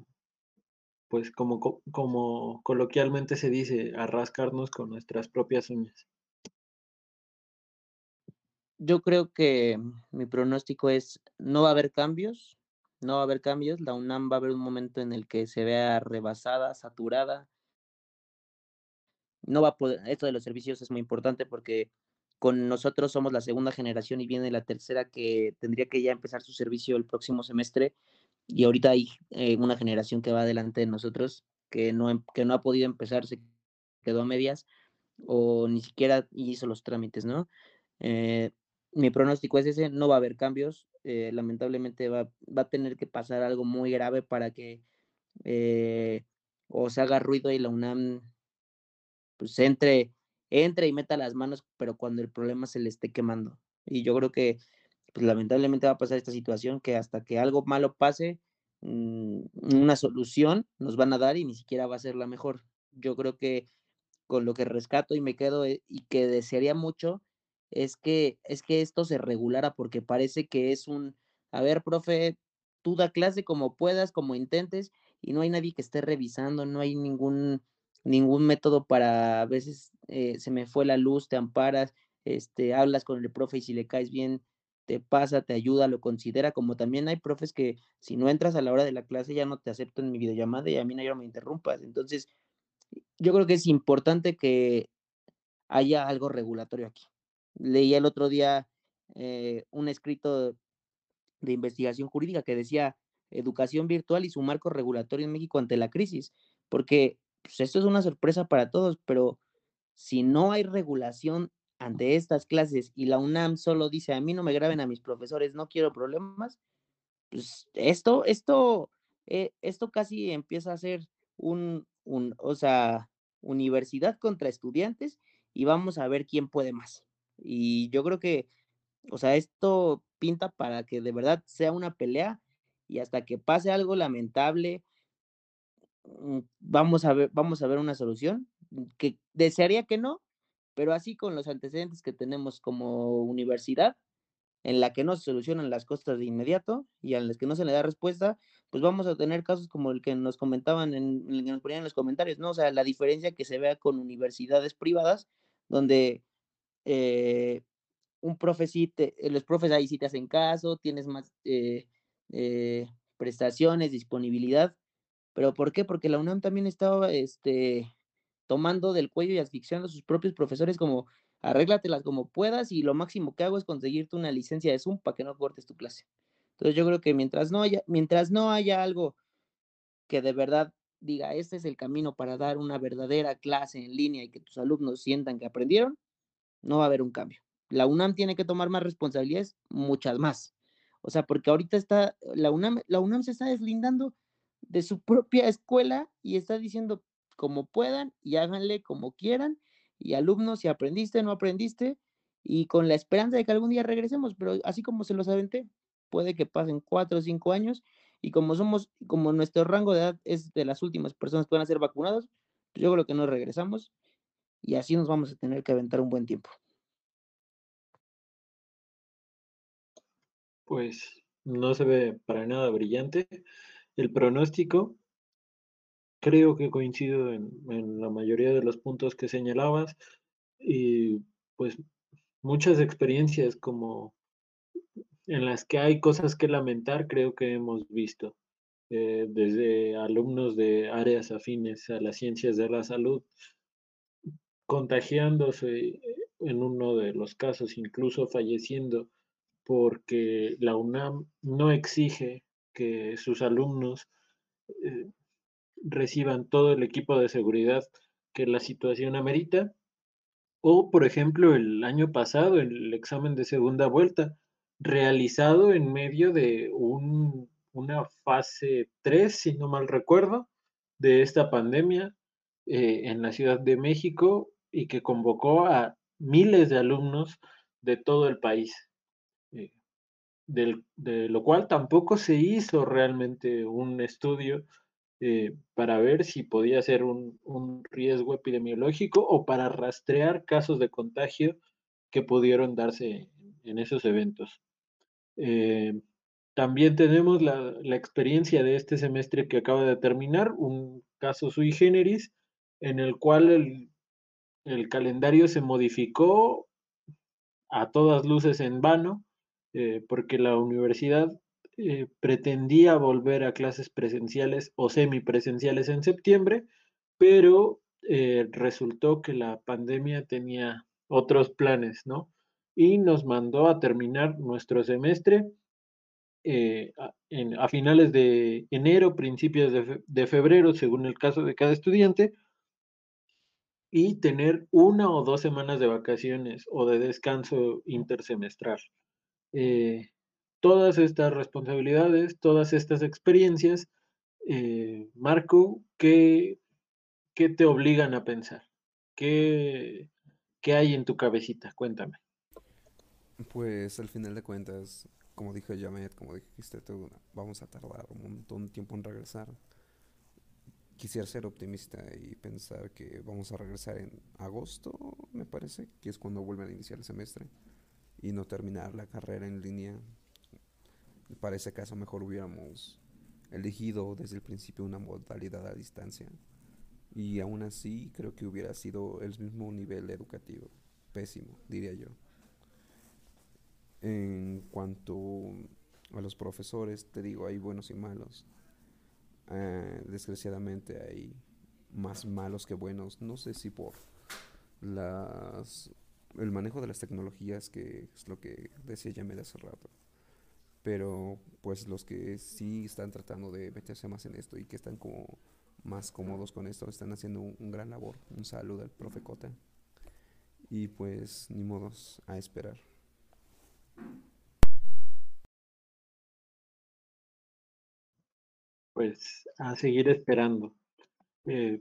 pues como, como coloquialmente se dice, a rascarnos con nuestras propias uñas yo creo que mi pronóstico es no va a haber cambios, no va a haber cambios. La UNAM va a haber un momento en el que se vea rebasada, saturada. No va a poder, esto de los servicios es muy importante porque con nosotros somos la segunda generación y viene la tercera que tendría que ya empezar su servicio el próximo semestre y ahorita hay eh, una generación que va adelante de nosotros que no, que no ha podido empezar, se quedó a medias o ni siquiera hizo los trámites, ¿no? Eh, mi pronóstico es ese, no va a haber cambios, eh, lamentablemente va, va, a tener que pasar algo muy grave para que eh, o se haga ruido y la UNAM pues entre, entre y meta las manos, pero cuando el problema se le esté quemando. Y yo creo que pues lamentablemente va a pasar esta situación que hasta que algo malo pase, mm, una solución nos van a dar y ni siquiera va a ser la mejor. Yo creo que con lo que rescato y me quedo eh, y que desearía mucho es que, es que esto se regulara porque parece que es un, a ver, profe, tú da clase como puedas, como intentes, y no hay nadie que esté revisando, no hay ningún, ningún método para, a veces eh, se me fue la luz, te amparas, este, hablas con el profe y si le caes bien, te pasa, te ayuda, lo considera, como también hay profes que si no entras a la hora de la clase ya no te acepto en mi videollamada y a mí no, me interrumpas. Entonces, yo creo que es importante que haya algo regulatorio aquí leí el otro día eh, un escrito de investigación jurídica que decía educación virtual y su marco regulatorio en México ante la crisis, porque pues, esto es una sorpresa para todos, pero si no hay regulación ante estas clases y la UNAM solo dice a mí no me graben a mis profesores, no quiero problemas, pues esto, esto, eh, esto casi empieza a ser un, un, o sea, universidad contra estudiantes y vamos a ver quién puede más. Y yo creo que, o sea, esto pinta para que de verdad sea una pelea y hasta que pase algo lamentable, mm, vamos a ver, vamos a ver una solución mm, que desearía que no, pero así con los antecedentes que tenemos como universidad, en la que no se solucionan las cosas de inmediato y a las que no se le da respuesta, pues vamos a tener casos como el que nos comentaban, en, el que nos ponían en los comentarios, ¿no? O sea, la diferencia que se vea con universidades privadas, donde eh, un profe te, los profes ahí sí te hacen caso, tienes más eh, eh, prestaciones, disponibilidad, pero ¿por qué? Porque la UNAM también estaba, este, tomando del cuello y asfixiando a sus propios profesores como arréglatelas como puedas y lo máximo que hago es conseguirte una licencia de Zoom para que no cortes tu clase. Entonces yo creo que mientras no haya, mientras no haya algo que de verdad diga, este es el camino para dar una verdadera clase en línea y que tus alumnos sientan que aprendieron, no va a haber un cambio. La UNAM tiene que tomar más responsabilidades, muchas más. O sea, porque ahorita está, la UNAM, la UNAM se está deslindando de su propia escuela y está diciendo como puedan y háganle como quieran y alumnos, si aprendiste, no aprendiste, y con la esperanza de que algún día regresemos, pero así como se los aventé, puede que pasen cuatro o cinco años, y como somos, como nuestro rango de edad es de las últimas personas que van a ser vacunados, pues yo creo que no regresamos, y así nos vamos a tener que aventar un buen tiempo. Pues no se ve para nada brillante el pronóstico, creo que coincido en, la mayoría de los puntos que señalabas y pues muchas experiencias como en las que hay cosas que lamentar creo que hemos visto eh, desde alumnos de áreas afines a las ciencias de la salud contagiándose en uno de los casos incluso falleciendo porque la UNAM no exige que sus alumnos eh, reciban todo el equipo de seguridad que la situación amerita. O, por ejemplo, el año pasado, el examen de segunda vuelta, realizado en medio de un, una fase 3, si no mal recuerdo, de esta pandemia eh, en la Ciudad de México y que convocó a miles de alumnos de todo el país. Eh, de lo cual tampoco se hizo realmente un estudio eh, para ver si podía ser un, riesgo epidemiológico o para rastrear casos de contagio que pudieron darse en esos eventos. Eh, también tenemos la, experiencia de este semestre que acaba de terminar, un caso sui generis, en el cual el, el calendario se modificó a todas luces en vano, eh, porque la universidad eh, pretendía volver a clases presenciales o semipresenciales en septiembre, pero eh, resultó que la pandemia tenía otros planes, ¿no? Y nos mandó a terminar nuestro semestre a, finales de enero, principios de, febrero, según el caso de cada estudiante, y tener una o dos semanas de vacaciones o de descanso intersemestral todas estas responsabilidades, todas estas experiencias, eh, Marco, ¿qué, ¿qué, te obligan a pensar? ¿Qué, ¿Qué hay en tu cabecita? Cuéntame. Pues al final de cuentas, como dijo Jamet, como dijiste tú, vamos a tardar un montón de tiempo en regresar. Quisiera ser optimista y pensar que vamos a regresar en agosto, me parece, que es cuando vuelven a iniciar el semestre, y no terminar la carrera en línea para ese caso mejor hubiéramos elegido desde el principio una modalidad a distancia. Y aún así creo que hubiera sido el mismo nivel educativo. Pésimo, diría yo. En cuanto a los profesores, te digo, hay buenos y malos. Eh, desgraciadamente hay más malos que buenos. No sé si por las el manejo de las tecnologías, que es lo que decía Yamel hace rato. Pero pues los que sí están tratando de meterse más en esto y que están como más cómodos con esto, están haciendo un, gran labor. Un saludo al profe Cota. Y pues ni modos a esperar. Pues a seguir esperando. Eh,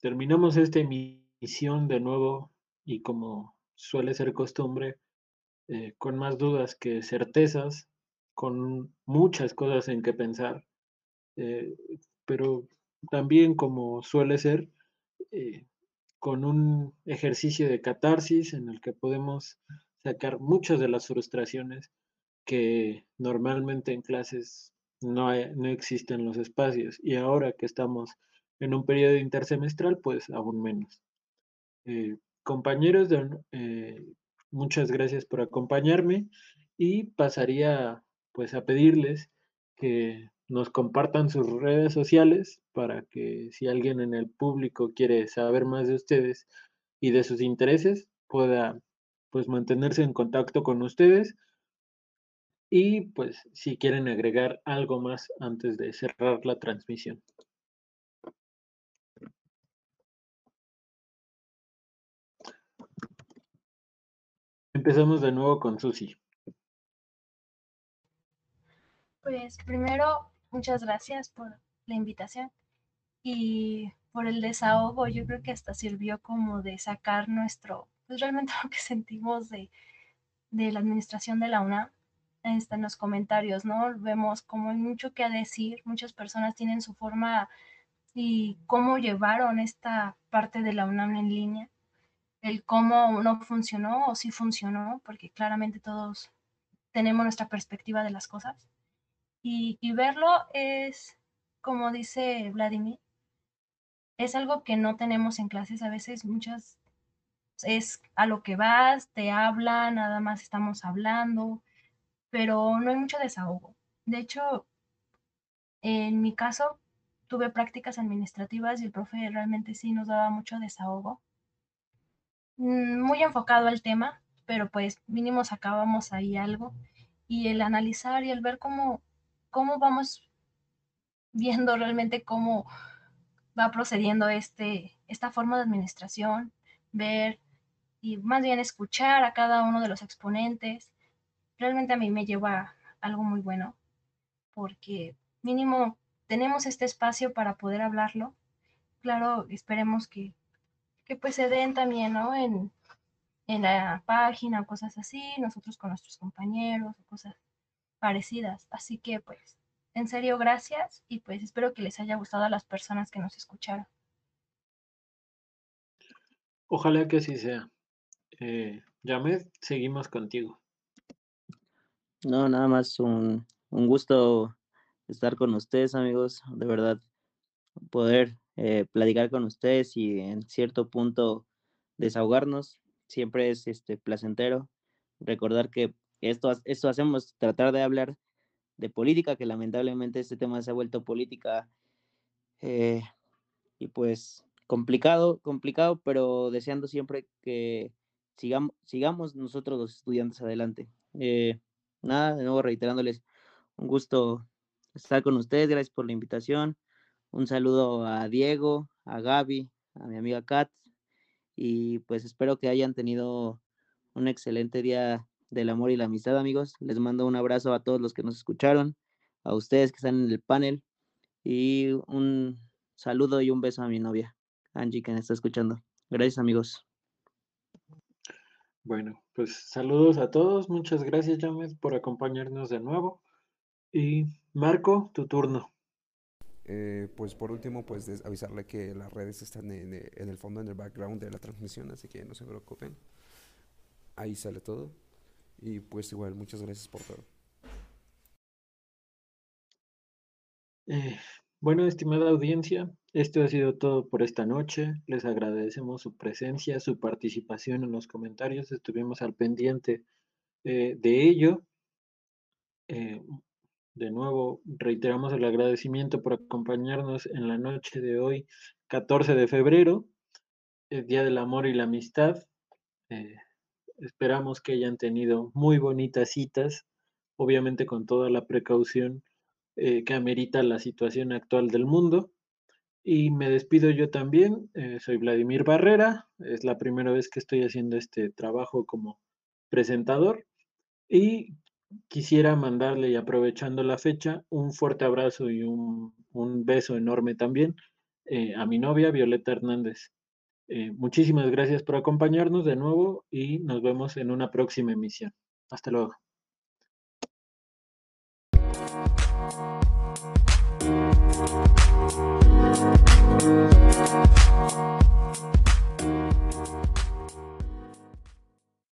terminamos esta emisión de nuevo y como suele ser costumbre, eh, con más dudas que certezas, con muchas cosas en que pensar, eh, pero también como suele ser, con un ejercicio de catarsis en el que podemos sacar muchas de las frustraciones que normalmente en clases no, no existen los espacios y ahora que estamos en un periodo intersemestral, pues aún menos. Compañeros, eh, muchas gracias por acompañarme y pasaría pues a pedirles que nos compartan sus redes sociales para que si alguien en el público quiere saber más de ustedes y de sus intereses pueda pues mantenerse en contacto con ustedes y pues si quieren agregar algo más antes de cerrar la transmisión. Empezamos de nuevo con Susi. Pues primero, muchas gracias por la invitación y por el desahogo. Yo creo que hasta sirvió como de sacar nuestro, pues realmente lo que sentimos de, de la administración de la UNAM en los comentarios, ¿no? Vemos como hay mucho que decir, muchas personas tienen su forma y cómo llevaron esta parte de la UNAM en línea el cómo no funcionó o si funcionó, porque claramente todos tenemos nuestra perspectiva de las cosas. Y, verlo es, como dice Vladimir, es algo que no tenemos en clases. A veces muchas es a lo que vas, te hablan, nada más estamos hablando, pero no hay mucho desahogo. De hecho, en mi caso, tuve prácticas administrativas y el profe realmente sí nos daba mucho desahogo Mm, muy enfocado al tema, pero pues mínimo sacábamos ahí algo. Y el analizar y el ver cómo, cómo vamos viendo realmente cómo va procediendo este, esta forma de administración, ver y más bien escuchar a cada uno de los exponentes, realmente a mí me lleva algo muy bueno, porque mínimo tenemos este espacio para poder hablarlo. Claro, esperemos que que pues se den también, ¿no? En, en la página o cosas así, nosotros con nuestros compañeros o cosas parecidas. Así que pues, en serio, gracias y pues espero que les haya gustado a las personas que nos escucharon. Ojalá que así sea. Eh, Yamed, seguimos contigo. No, nada más un, un gusto estar con ustedes, amigos. De verdad, poder eh, platicar con ustedes y en cierto punto desahogarnos. Siempre es este, placentero recordar que esto, esto hacemos, tratar de hablar de política, que lamentablemente este tema se ha vuelto política eh, y pues complicado, complicado, pero deseando siempre que sigamos, sigamos nosotros los estudiantes adelante. Eh, nada, de nuevo reiterándoles un gusto estar con ustedes, gracias por la invitación. Un saludo a Diego, a Gaby, a mi amiga Kat y pues espero que hayan tenido un excelente día del amor y la amistad, amigos. Les mando un abrazo a todos los que nos escucharon, a ustedes que están en el panel y un saludo y un beso a mi novia, Angie, que me está escuchando. Gracias, amigos. Bueno, pues saludos a todos. Muchas gracias, James, por acompañarnos de nuevo. Y Marco, tu turno. Eh, pues por último, pues avisarle que las redes están en, eh, en, el fondo, en el background de la transmisión, así que no se preocupen. Ahí sale todo. Y pues igual, muchas gracias por todo. Eh, bueno, estimada audiencia, esto ha sido todo por esta noche. Les agradecemos su presencia, su participación en los comentarios. Estuvimos al pendiente de ello. De nuevo, reiteramos el agradecimiento por acompañarnos en la noche de hoy, 14 de febrero, el Día del Amor y la Amistad. Eh, Esperamos que hayan tenido muy bonitas citas, obviamente con toda la precaución eh, que amerita la situación actual del mundo. Y me despido yo también. eh, soy Vladimir Barrera. Es la primera vez que estoy haciendo este trabajo como presentador. Y quisiera mandarle, y aprovechando la fecha, un fuerte abrazo y un, un beso enorme también eh, a mi novia Violeta Hernández. Eh, muchísimas gracias por acompañarnos de nuevo y nos vemos en una próxima emisión. Hasta luego. Thank you.